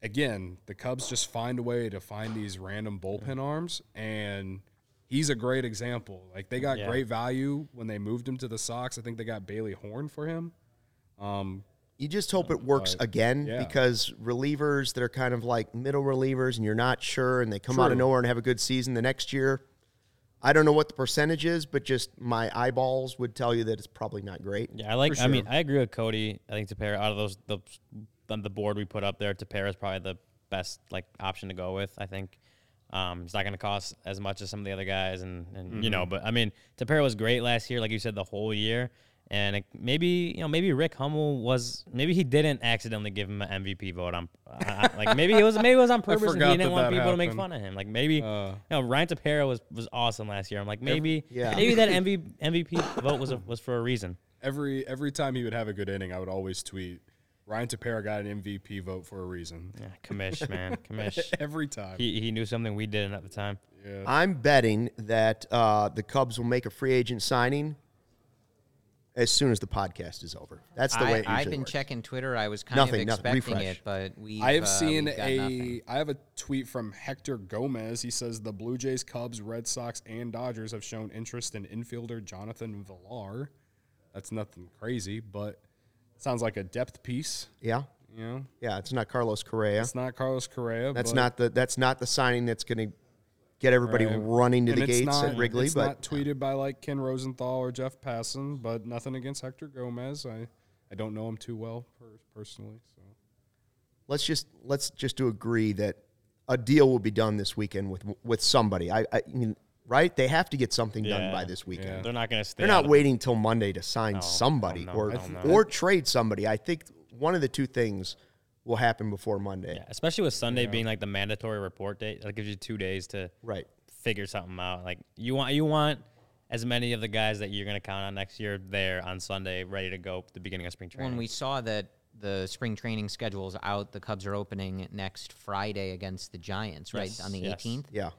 again, the Cubs just find a way to find these random bullpen arms, and he's a great example. Like they got Yeah. great value when they moved him to the Sox. I think they got Bailey Horn for him. Um, You just hope it works But, again yeah. because relievers that are kind of like middle relievers and you're not sure and they come out of nowhere and have a good season the next year. I don't know what the percentage is, but just my eyeballs would tell you that it's probably not great. Yeah, I like. For I mean. I agree with Cody. I think Tepera out of those the on the board we put up there, Tepera is probably the best like option to go with. I think um, it's not going to cost as much as some of the other guys, and and you know, Mm-hmm. but I mean, Tepera was great last year, like you said, the whole year. And it, maybe you know, maybe Rick Hummel was maybe he didn't accidentally give him an MVP vote on, I- like maybe it was maybe it was on purpose and he didn't that want that people to make fun of him. Like maybe Uh. you know, Ryan Tepera was was awesome last year. I'm like maybe yeah. maybe that MV, MVP vote was a, was for a reason. every every time he would have a good inning, I would always tweet, Ryan Tepera got an MVP vote for a reason. Yeah, commish man, commish. every time. He, he knew something we didn't at the time. yeah. I'm betting that uh, the Cubs will make a free agent signing as soon as the podcast is over. That's the way I, it usually I've been works. checking Twitter. I was kind Nothing, of nothing. expecting Refresh. it, but we. I have seen we've a. nothing. I have a tweet from Hector Gomez. He says the Blue Jays, Cubs, Red Sox, and Dodgers have shown interest in infielder Jonathan Villar. That's nothing crazy, but sounds like a depth piece. Yeah, You know, yeah. It's not Carlos Correa. it's not Carlos Correa. That's not the that's not the signing that's going to get everybody Right. running to And the gates not- at Wrigley. It's but not tweeted by like Ken Rosenthal or Jeff Passan, but nothing against Hector Gomez. I, I don't know him too well per, personally. So let's just let's just to agree that a deal will be done this weekend with with somebody. I, I mean, right? They have to get something done by this weekend. Yeah. They're not going to stay. They're not waiting till Monday to sign No, somebody no, or no, no. or trade somebody. I think one of the two things will happen before Monday. Yeah, especially with Sunday being like the mandatory report date. That gives you two days to Right. figure something out. Like you want you want as many of the guys that you're going to count on next year there on Sunday, ready to go at the beginning of spring training. when we saw that the spring training schedule's out, the Cubs are opening next Friday against the Giants, right Yes, on the yes. 18th. Yeah.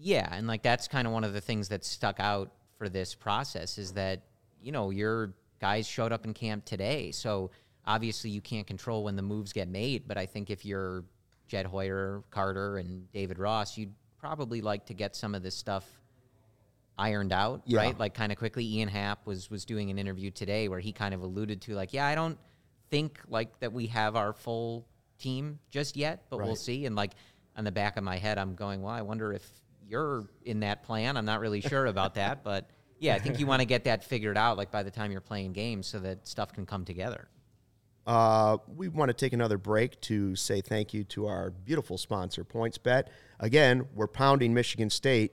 Yeah, and like that's kind of one of the things that stuck out for this process is that you know your guys showed up in camp today, so obviously you can't control when the moves get made. But I think if you're Jed Hoyer, Carter, and David Ross, you'd probably like to get some of this stuff ironed out, Yeah. right? Like kind of quickly. Ian Happ was was doing an interview today where he kind of alluded to like, yeah, I don't think like that we have our full team just yet, but we'll see. And like on the back of my head, I'm going, well, I wonder if you're in that plan. I'm not really sure about that, but yeah, I think you want to get that figured out like by the time you're playing games so that stuff can come together. Uh, we want to take another break to say thank you to our beautiful sponsor, PointsBet. Again, we're pounding Michigan State.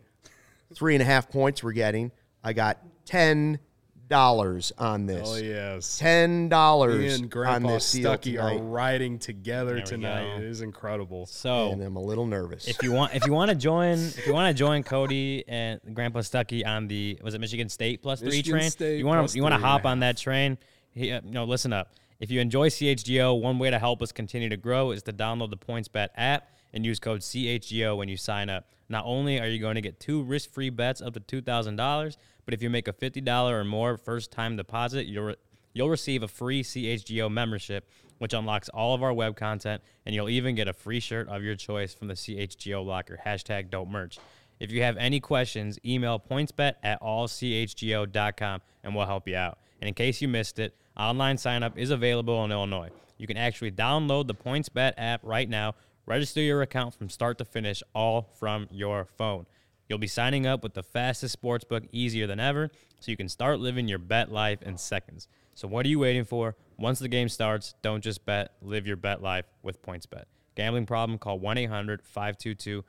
Three and a half points we're getting. I got ten dollars on this. oh yes, Ten dollars and on Grandpa this deal Stuckey are riding together tonight. go. It is incredible. so and I'm a little nervous. if you want if you want to join if you want to join Cody and Grandpa Stucky on the was it Michigan State plus three Michigan train? State you want plus to you want to three and a hop on that train? He, uh, no, listen up. If you enjoy CHGO, one way to help us continue to grow is to download the PointsBet app and use code CHGO when you sign up. Not only are you going to get two risk-free bets up to two thousand dollars, But if you make a $50 or more first time deposit, you'll, re- you'll receive a free CHGO membership, which unlocks all of our web content, and you'll even get a free shirt of your choice from the CHGO locker. Hashtag dope merch. If you have any questions, email pointsbet at allchgo.com and we'll help you out. And in case you missed it, online sign up is available in Illinois. You can actually download the PointsBet app right now, register your account from start to finish, all from your phone. You'll be signing up with the fastest sportsbook easier than ever, so you can start living your bet life in seconds. So what are you waiting for? Once the game starts, don't just bet, live your bet life with PointsBet. Gambling problem? Call 1-800-522-4700.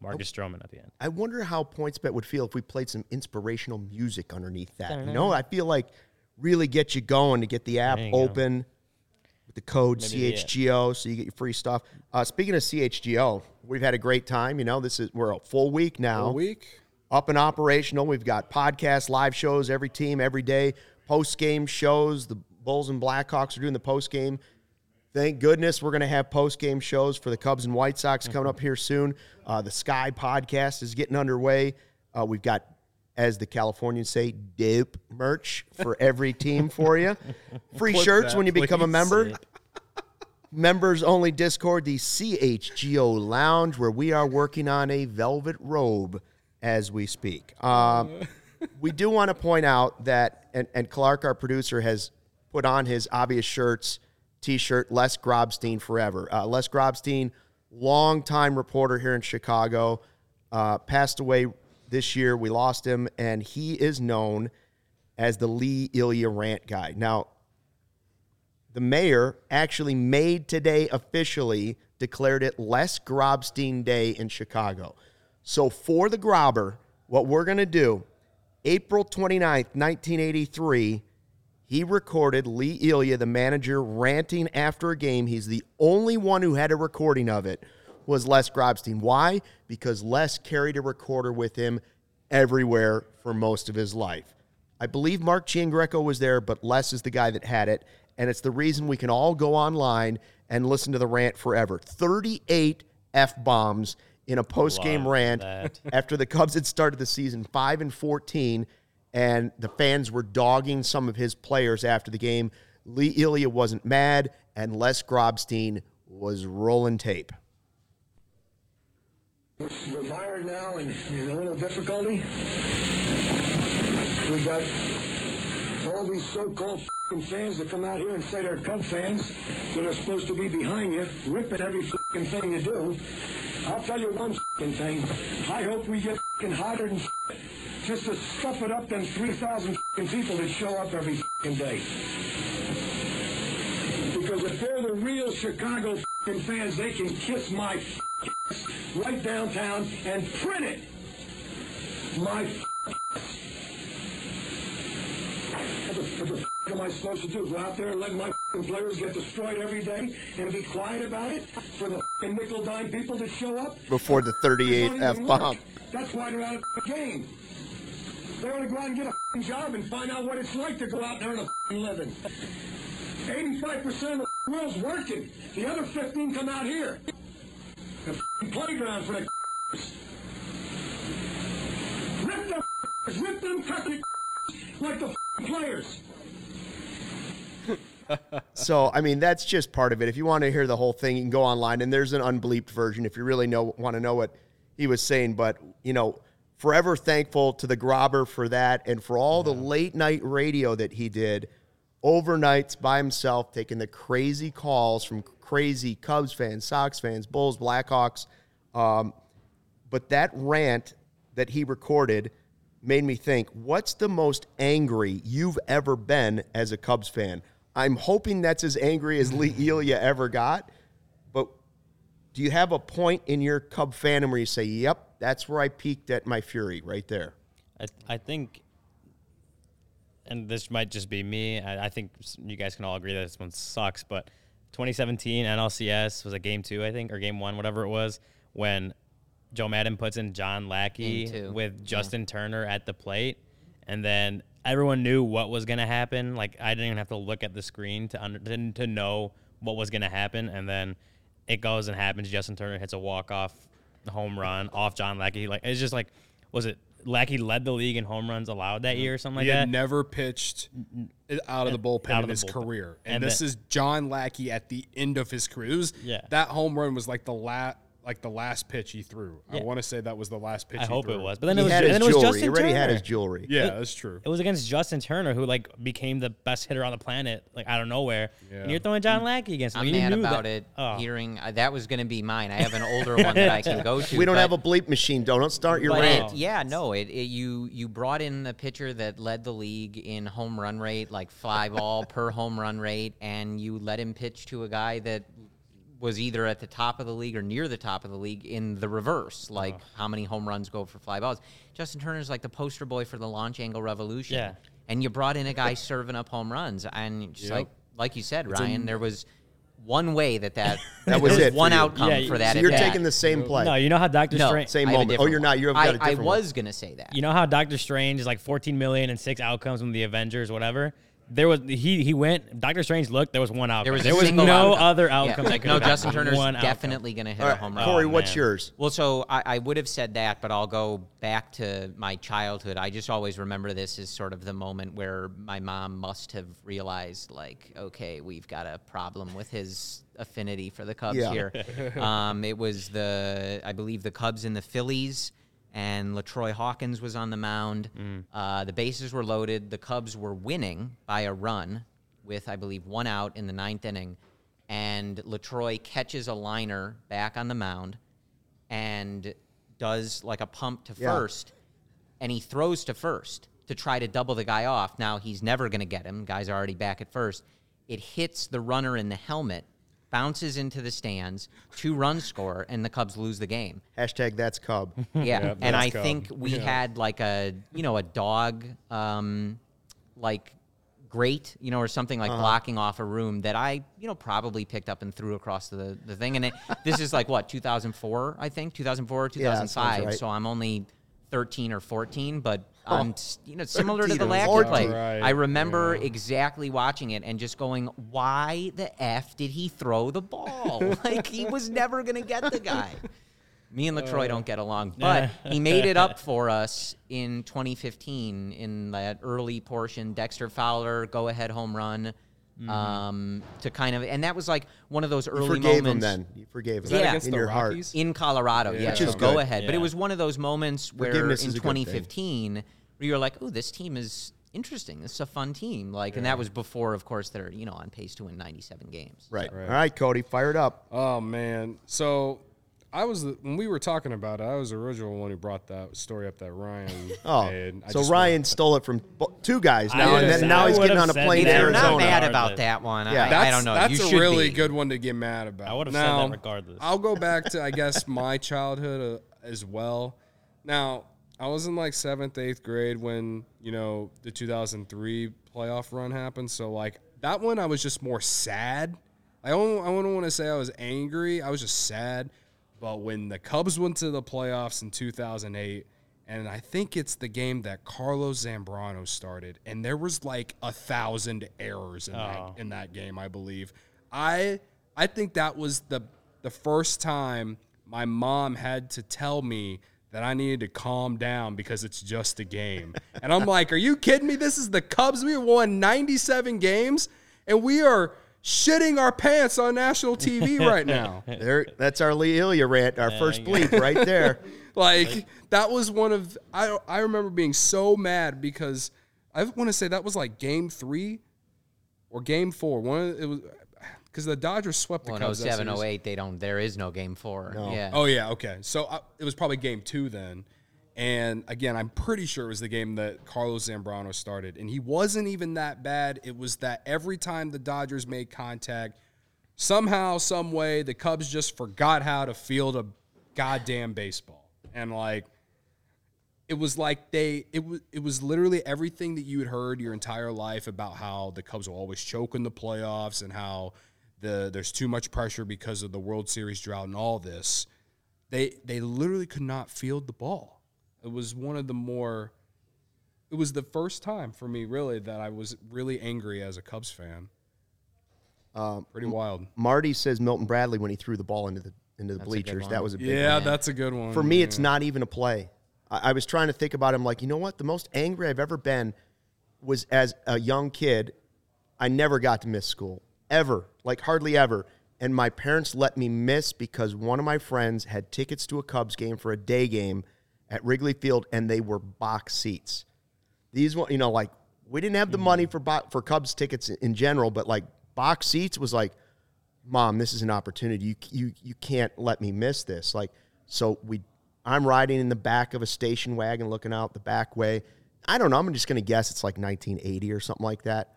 Marcus Stroman at the end. I wonder how PointsBet would feel if we played some inspirational music underneath that. You know, I feel like really get you going to get the app open. go. Open with the code Maybe, yeah. CHGO so you get your free stuff. Uh, speaking of CHGO, we've had a great time. You know, this is we're a full week now. A week. up and operational. We've got podcasts, live shows, every team, every day, post game shows. The Bulls and Blackhawks are doing the post game. Thank goodness we're going to have post game shows for the Cubs and White Sox coming up here soon. Uh, the Sky podcast is getting underway. Uh, we've got, as the Californians say, dope merch for every team for you. Free Clip shirts that, when you become a member members only Discord, the CHGO Lounge, where we are working on a velvet robe as we speak. Um, we do want to point out that, and, and Clark, our producer, has put on his obvious shirts t shirt, Les Grobstein Forever. Uh, Les Grobstein, longtime reporter here in Chicago, uh, passed away this year. We lost him, and he is known as the Lee Elia rant guy. Now, the mayor actually made today officially declared it Les Grobstein Day in Chicago. So for the Grobber, what we're going to do, April 29th, 1983, he recorded Lee Elia, the manager, ranting after a game. He's the only one who had a recording of it was Les Grobstein. Why? Because Les carried a recorder with him everywhere for most of his life. I believe Mark Giangreco was there, but Les is the guy that had it. And it's the reason we can all go online and listen to the rant forever. 38 F bombs in a post game rant that. after the Cubs had started the season 5 and 14, and the fans were dogging some of his players after the game. Lee Elia wasn't mad, and Les Grobstein was rolling tape. We're mired now in, in a little difficulty. We got all these so-called fans that come out here and say they're Cub fans that are supposed to be behind you, ripping every thing you do. I'll tell you one thing. I hope we get hotter than just to stuff it up than 3,000 fing people that show up every day. Because if they're the real Chicago fans, they can kiss my right downtown and print it. My what the, what the f- am I supposed to do? Go out there and let my players get destroyed every day and be quiet about it for the nickel dime people that show up? Before the 38 F bomb. That's why they're out of the game. They want to go out and get a job and find out what it's like to go out there and a living. 85% of the world's working. The other 15 come out here. The f***ing playground for the Rip them rip them country like the f***ing players. So, I mean, that's just part of it. If you want to hear the whole thing, you can go online, and there's an unbleeped version if you really know want to know what he was saying. But you know, forever thankful to the Grobber for that, and for all the late night radio that he did overnights by himself, taking the crazy calls from crazy Cubs fans, Sox fans, Bulls, Blackhawks. Um, but that rant that he recorded made me think what's the most angry you've ever been as a Cubs fan? I'm hoping that's as angry as Lee Elia ever got. But do you have a point in your Cub fandom where you say, yep, that's where I peaked at my fury right there? I, I think, and this might just be me. I, I think you guys can all agree that this one sucks. But 2017 NLCS was a game two, I think, or game one, whatever it was, when Joe Maddon puts in John Lackey with yeah. Justin Turner at the plate, and then everyone knew what was going to happen. Like I didn't even have to look at the screen to under, to, to know what was going to happen, and then it goes and happens. Justin Turner hits a walk off home run off John Lackey. Like it's just like was it Lackey led the league in home runs allowed that mm-hmm. year or something like that. he had never pitched out of the bullpen out in of the his bullpen. career, and, And this the- is John Lackey at the end of his career. It was, Yeah. that home run was like the last, like the last pitch he threw. I want to say that was the last pitch. I he hope threw. it was, but then He it was, had and his then it was jewelry. Justin He already had his jewelry. Yeah, that's true. It was against Justin Turner, who like became the best hitter on the planet, like out of nowhere. Yeah. And you're throwing John Lackey against him. I'm You mad about that- it. Oh. Hearing uh, that was going to be mine. I have an older one that I can go to. We don't but- have a bleep machine. Don't, don't start your rant. it, yeah, no, it, it you you brought in a pitcher that led the league in home run rate, like five all per home run rate, and you let him pitch to a guy that was either at the top of the league or near the top of the league in the reverse, like how many home runs go for fly balls. Justin Turner's like the poster boy for the launch angle revolution. Yeah. And you brought in a guy serving up home runs, and just Yep. like like you said, Ryan, there was one way that that That was it one outcome Yeah, for that. So you're taking the same play. No, you know how Doctor no Strange. Same have a moment. Oh, you're one. not. You've got I, a different I one. was gonna say that. You know how Doctor Strange is like 14 million and six outcomes from the Avengers, whatever. There was he he went. Doctor Strange looked. There was one outcome. There was, there was no outcome. other Yeah, outcomes. that Like, no, Justin happened. Turner's One definitely going to hit All a right, home run. Corey, Oh, what's man. yours? Well, so I, I would have said that, but I'll go back to my childhood. I just always remember this as sort of the moment where my mom must have realized, like, okay, we've got a problem with his affinity for the Cubs Yeah. here. um, it was the, I believe, the Cubs and the Phillies, and LaTroy Hawkins was on the mound. Uh, the bases were loaded. The Cubs were winning by a run with, I believe, one out in the ninth inning. And Latroy catches a liner back on the mound and does like a pump to Yeah. first, and he throws to first to try to double the guy off. Now he's never going to get him. Guy's already back at first. It hits the runner in the helmet, bounces into the stands, two runs score, and the Cubs lose the game. Hashtag that's Cub. Yeah, Yep, and I Cub. think we Yeah. had like a you know a dog um, like grate you know or something like blocking off a room that I you know probably picked up and threw across the the thing. And it, this is like what 2004 I think 2004 Yeah, that sounds 2005. right. So I'm only 13 or 14, but Oh. Um, I'm you know similar to the or Lackey 14. play. Right, I remember yeah. exactly watching it and just going, "Why the f did he throw the ball? like he was never gonna get the guy." Me and Latroy don't get along, uh. but he made it up for us in 2015 in that early portion. Dexter Fowler go ahead home run um, to kind of, and that was like one of those You early forgave him moments then. You forgave him. that That Yeah. against in the your Rockies? in Colorado. Yeah, Which so is go good. ahead. But it was one of those moments where in is a good thing. 2015 where you're like, "Oh, this team is interesting. This is a fun team." Like, and that was before, of course, they're you know on pace to win 97 games. Right. Right. All right, Cody, fired up. Oh man. So I was the, when we were talking about it. I was the original one who brought that story up that Ryan. Oh, made. So just Ryan stole it from two guys now, and then now he's getting on a plane to that. They're Arizona. not mad about that one. Yeah. I, That's, I don't know. That's you a really be. good one to get mad about. I would've said that regardless. I'll go back to I guess my childhood uh, as well. Now I was in like seventh, eighth grade when you know the 2003 playoff run happened. So like that one, I was just more sad. I don't, I don't want to say I was angry. I was just sad. But when the Cubs went to the playoffs in 2008, and I think it's the game that Carlos Zambrano started, and there was like a thousand errors in Oh. that in that game, I believe. I I think that was the the first time my mom had to tell me that I needed to calm down because it's just a game. and I'm like, are you kidding me? This is the Cubs. We won 97 games, and we are shitting our pants on national TV right now. There, that's our Lee Elia rant, our first bleep right there. Like that was one of I I remember being so mad because I want to say that was like game three or game four. One of, it was because the Dodgers swept the Well, in Cubs. 07, 08, they don't. There is no game four. No. Yeah. Oh yeah, okay. So I, it was probably game two then, and again, I'm pretty sure it was the game that Carlos Zambrano started, and he wasn't even that bad. It was that every time the Dodgers made contact, somehow, some way, the Cubs just forgot how to field a goddamn baseball, and like. It was like they it was it was literally everything that you had heard your entire life about how the Cubs will always choke in the playoffs and how the there's too much pressure because of the World Series drought and all this they they literally could not field the ball. It was one of the more it was the first time for me really that I was really angry as a Cubs fan. Um, Pretty wild. Marty says Milton Bradley when he threw the ball into the into the That's a good bleachers. one. That was a big Yeah, one. that's a good one. For me, it's not even a play. I, I was trying to think about him like, you know what? The most angry I've ever been was as a young kid. I never got to miss school ever, like hardly ever. And my parents let me miss because one of my friends had tickets to a Cubs game for a day game at Wrigley Field, and they were box seats. These, one- you know, like we didn't have the mm. money for bo- for Cubs tickets in general, but like box seats was like, mom, this is an opportunity. You you you can't let me miss this. Like, so we, I'm riding in the back of a station wagon, looking out the back way. I don't know. I'm just gonna guess it's like 1980 or something like that.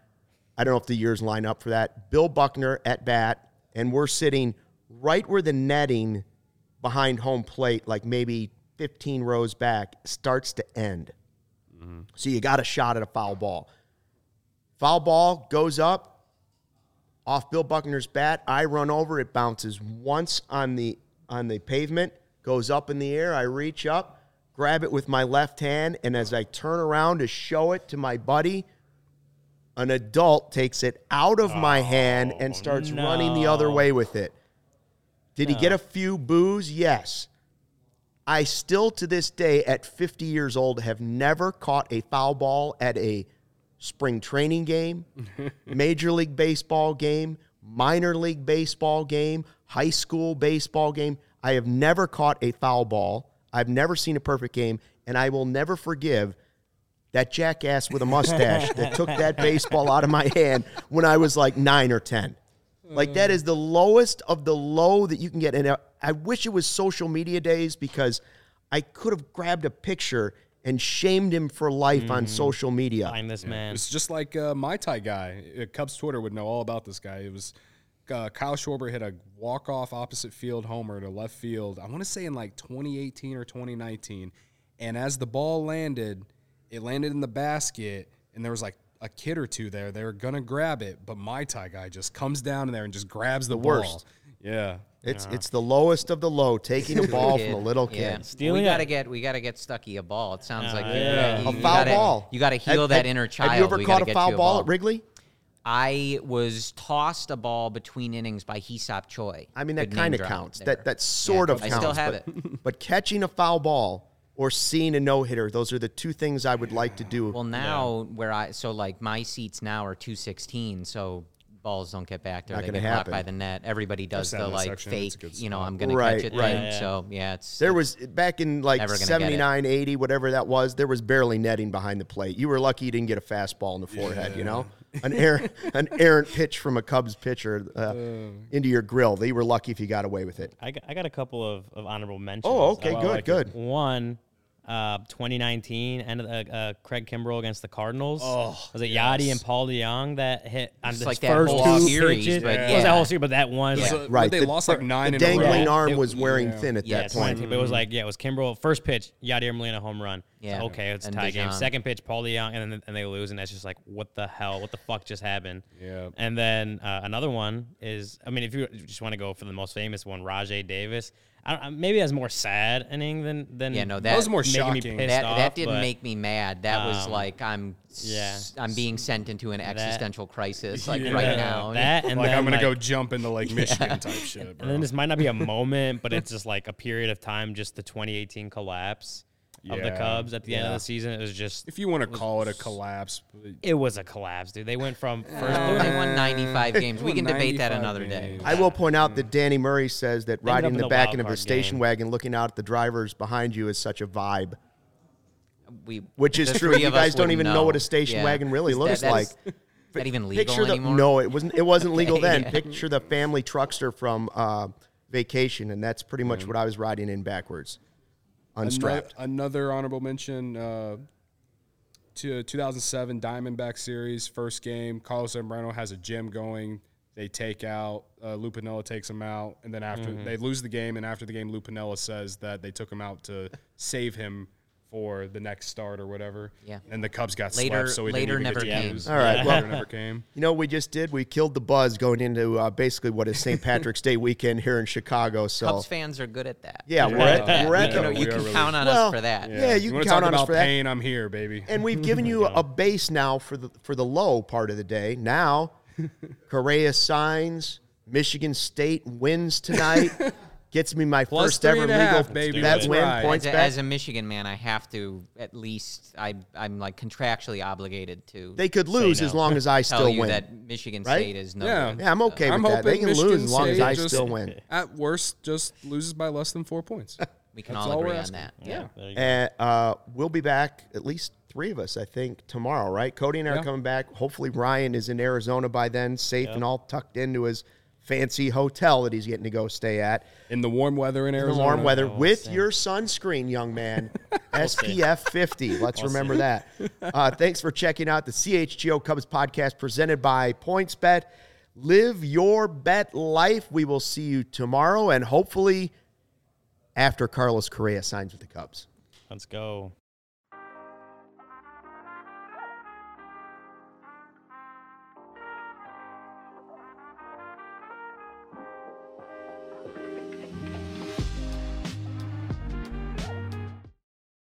I don't know if the years line up for that. Bill Buckner at bat, and we're sitting right where the netting behind home plate, like maybe 15 rows back, starts to end. Mm-hmm. So you got a shot at a foul ball. Foul ball goes up off Bill Buckner's bat. I run over. It bounces once on the on the pavement, goes up in the air. I reach up, grab it with my left hand, and as I turn around to show it to my buddy, an adult takes it out of my hand oh, and starts running the other way with it. Did he get a few boos? Yes. I still to this day, at 50 years old, have never caught a foul ball at a spring training game, Major League Baseball game, minor league baseball game, high school baseball game. I have never caught a foul ball. I've never seen a perfect game, and I will never forgive that jackass with a mustache that took that baseball out of my hand when I was like nine or 10. Like, that is the lowest of the low that you can get. And I, I wish it was social media days because I could have grabbed a picture and shamed him for life on social media. Find this man. It's just like uh, Mai Tai guy. Uh, Cubs Twitter would know all about this guy. It was uh, Kyle Schwarber hit a walk off opposite field homer to left field. I want to say in like 2018 or 2019. And as the ball landed, it landed in the basket, and there was like a kid or two there. They're gonna grab it, but Mai Tai guy just comes down in there and just grabs the, ball. worst. Yeah. It's it's the lowest of the low, taking a ball from a little Yeah. kid. Stealing we gotta get we gotta get Stucky a ball. It sounds like Uh, you- yeah. you, A you foul gotta, ball. You got to heal Have- that have- inner child. Have you ever We caught a foul you ball at Wrigley? I was tossed a ball between innings by Hee-seop Choi. I mean, that kind of counts. there. That that sort Yeah, of I counts. I still have but, it. but catching a foul ball or seeing a no hitter, those are the two things I would like to do. Well, now where I so like my seats now are two sixteen, so balls don't get back there. Not they gonna get blocked happen. by the net. Everybody does sat the like section. Fake, you know. I'm gonna catch it right. thing. Yeah, yeah. So yeah, it's there was back in like Never gonna get it. 79, 80, whatever that was, there was barely netting behind the plate. You were lucky you didn't get a fastball in the forehead, you know? An errant, an errant pitch from a Cubs pitcher uh, into your grill. They were lucky if you got away with it. I got, I got a couple of, of honorable mentions. Oh, okay, good, like it. good. One, uh, 2019, and uh, uh, Craig Kimbrel against the Cardinals. Oh, was it Yadi and Paul DeJong that hit on It's the like that first whole two series, pitches? but It was that whole series, but that one. So, like, what, Right. They the, lost like nine the in a row. dangling Yeah. arm It- was wearing yeah. thin at Yeah, that point. But it was like, yeah, it was Kimbrel. First pitch, Yadier Molina home run. Yeah. So, okay, it's a And tie game. Second pitch, Paul DeJong, and then and they lose, and that's just like, what the hell? What the fuck just happened? Yeah. And then uh, another one is, I mean, if you just want to go for the most famous one, Rajay Davis. I don't, maybe that's more sad inning than than Yeah, no, That was more making me shocking. pissed that off, that didn't but- make me mad. That was um, like I'm yeah. s- I'm being sent into an existential crisis like Yeah. right now. That and like then, I'm gonna like, go jump into like Michigan type shit, bro. And then this might not be a moment, but it's just like a period of time. Just the 2018 collapse of the Yeah. Cubs at the end of Yeah. the season. It was just if you want to call it a collapse, it was a collapse, dude. They went from first. Uh, they won 95 games. We can debate that 95 another day. games. I will point out that Danny Murray says that Ended riding in in the the back wild end of a card station game. wagon, looking out at the drivers behind you, is such a vibe. We, Which is the true. three You of us guys don't would even know what a station Yeah. wagon really Is looks that, that is- like. Is that even legal Picture the anymore? no, it wasn't. It wasn't legal Okay, then. yeah. Picture the family truckster from uh, vacation, and that's pretty much what I was riding in backwards, unstrapped. Ano- Another honorable mention uh, to 2007 Diamondback Series first game. Carlos Zambrano has a gym going. They take out uh, Lou Piniella takes him out, and then after Mm-hmm. they lose the game, and after the game, Lou Piniella says that they took him out to save him for the next start or whatever. Yeah. And the Cubs got Later- swept, so we later didn't even never get to came. use. All right, Yeah, well- later never came. You know, what we just did. We killed the buzz going into uh, basically what is St. Patrick's Day weekend here in Chicago. So Cubs fans are good at that. yeah, we're Yeah. at we're you at can, the, we you are can really- count on Well, us for that. yeah, you can count talk on us about for that. pain? I'm here, baby. and we've given you a base now for the for the low part of the day. Now, Correa signs. Michigan State wins tonight. Gets me my Plus first ever legal half, baby. bet Let's win ride. points as, a, bet. as a Michigan man, I have to at least I I'm like contractually obligated to they could lose no. as long as I tell still you win. that Michigan Right? State is no Yeah. good. yeah, I'm okay I'm with that. They can Michigan lose as long as State I just- still win. At worst, just loses by less than four points. We can That's all all we're agree on asking. that. Yeah. There you go. And uh, we'll be back, at least three of us, I think, tomorrow, right? Cody and I are Yeah. coming back. Hopefully, Ryan is in Arizona by then, safe and all tucked into his fancy hotel that he's getting to go stay at In the warm weather in in Arizona. the warm weather we'll with your sunscreen, young man. SPF 50. Let's We'll remember see. that. Uh, thanks for checking out the CHGO Cubs podcast presented by PointsBet. Live your bet life. We will see you tomorrow and hopefully after Carlos Correa signs with the Cubs. Let's go.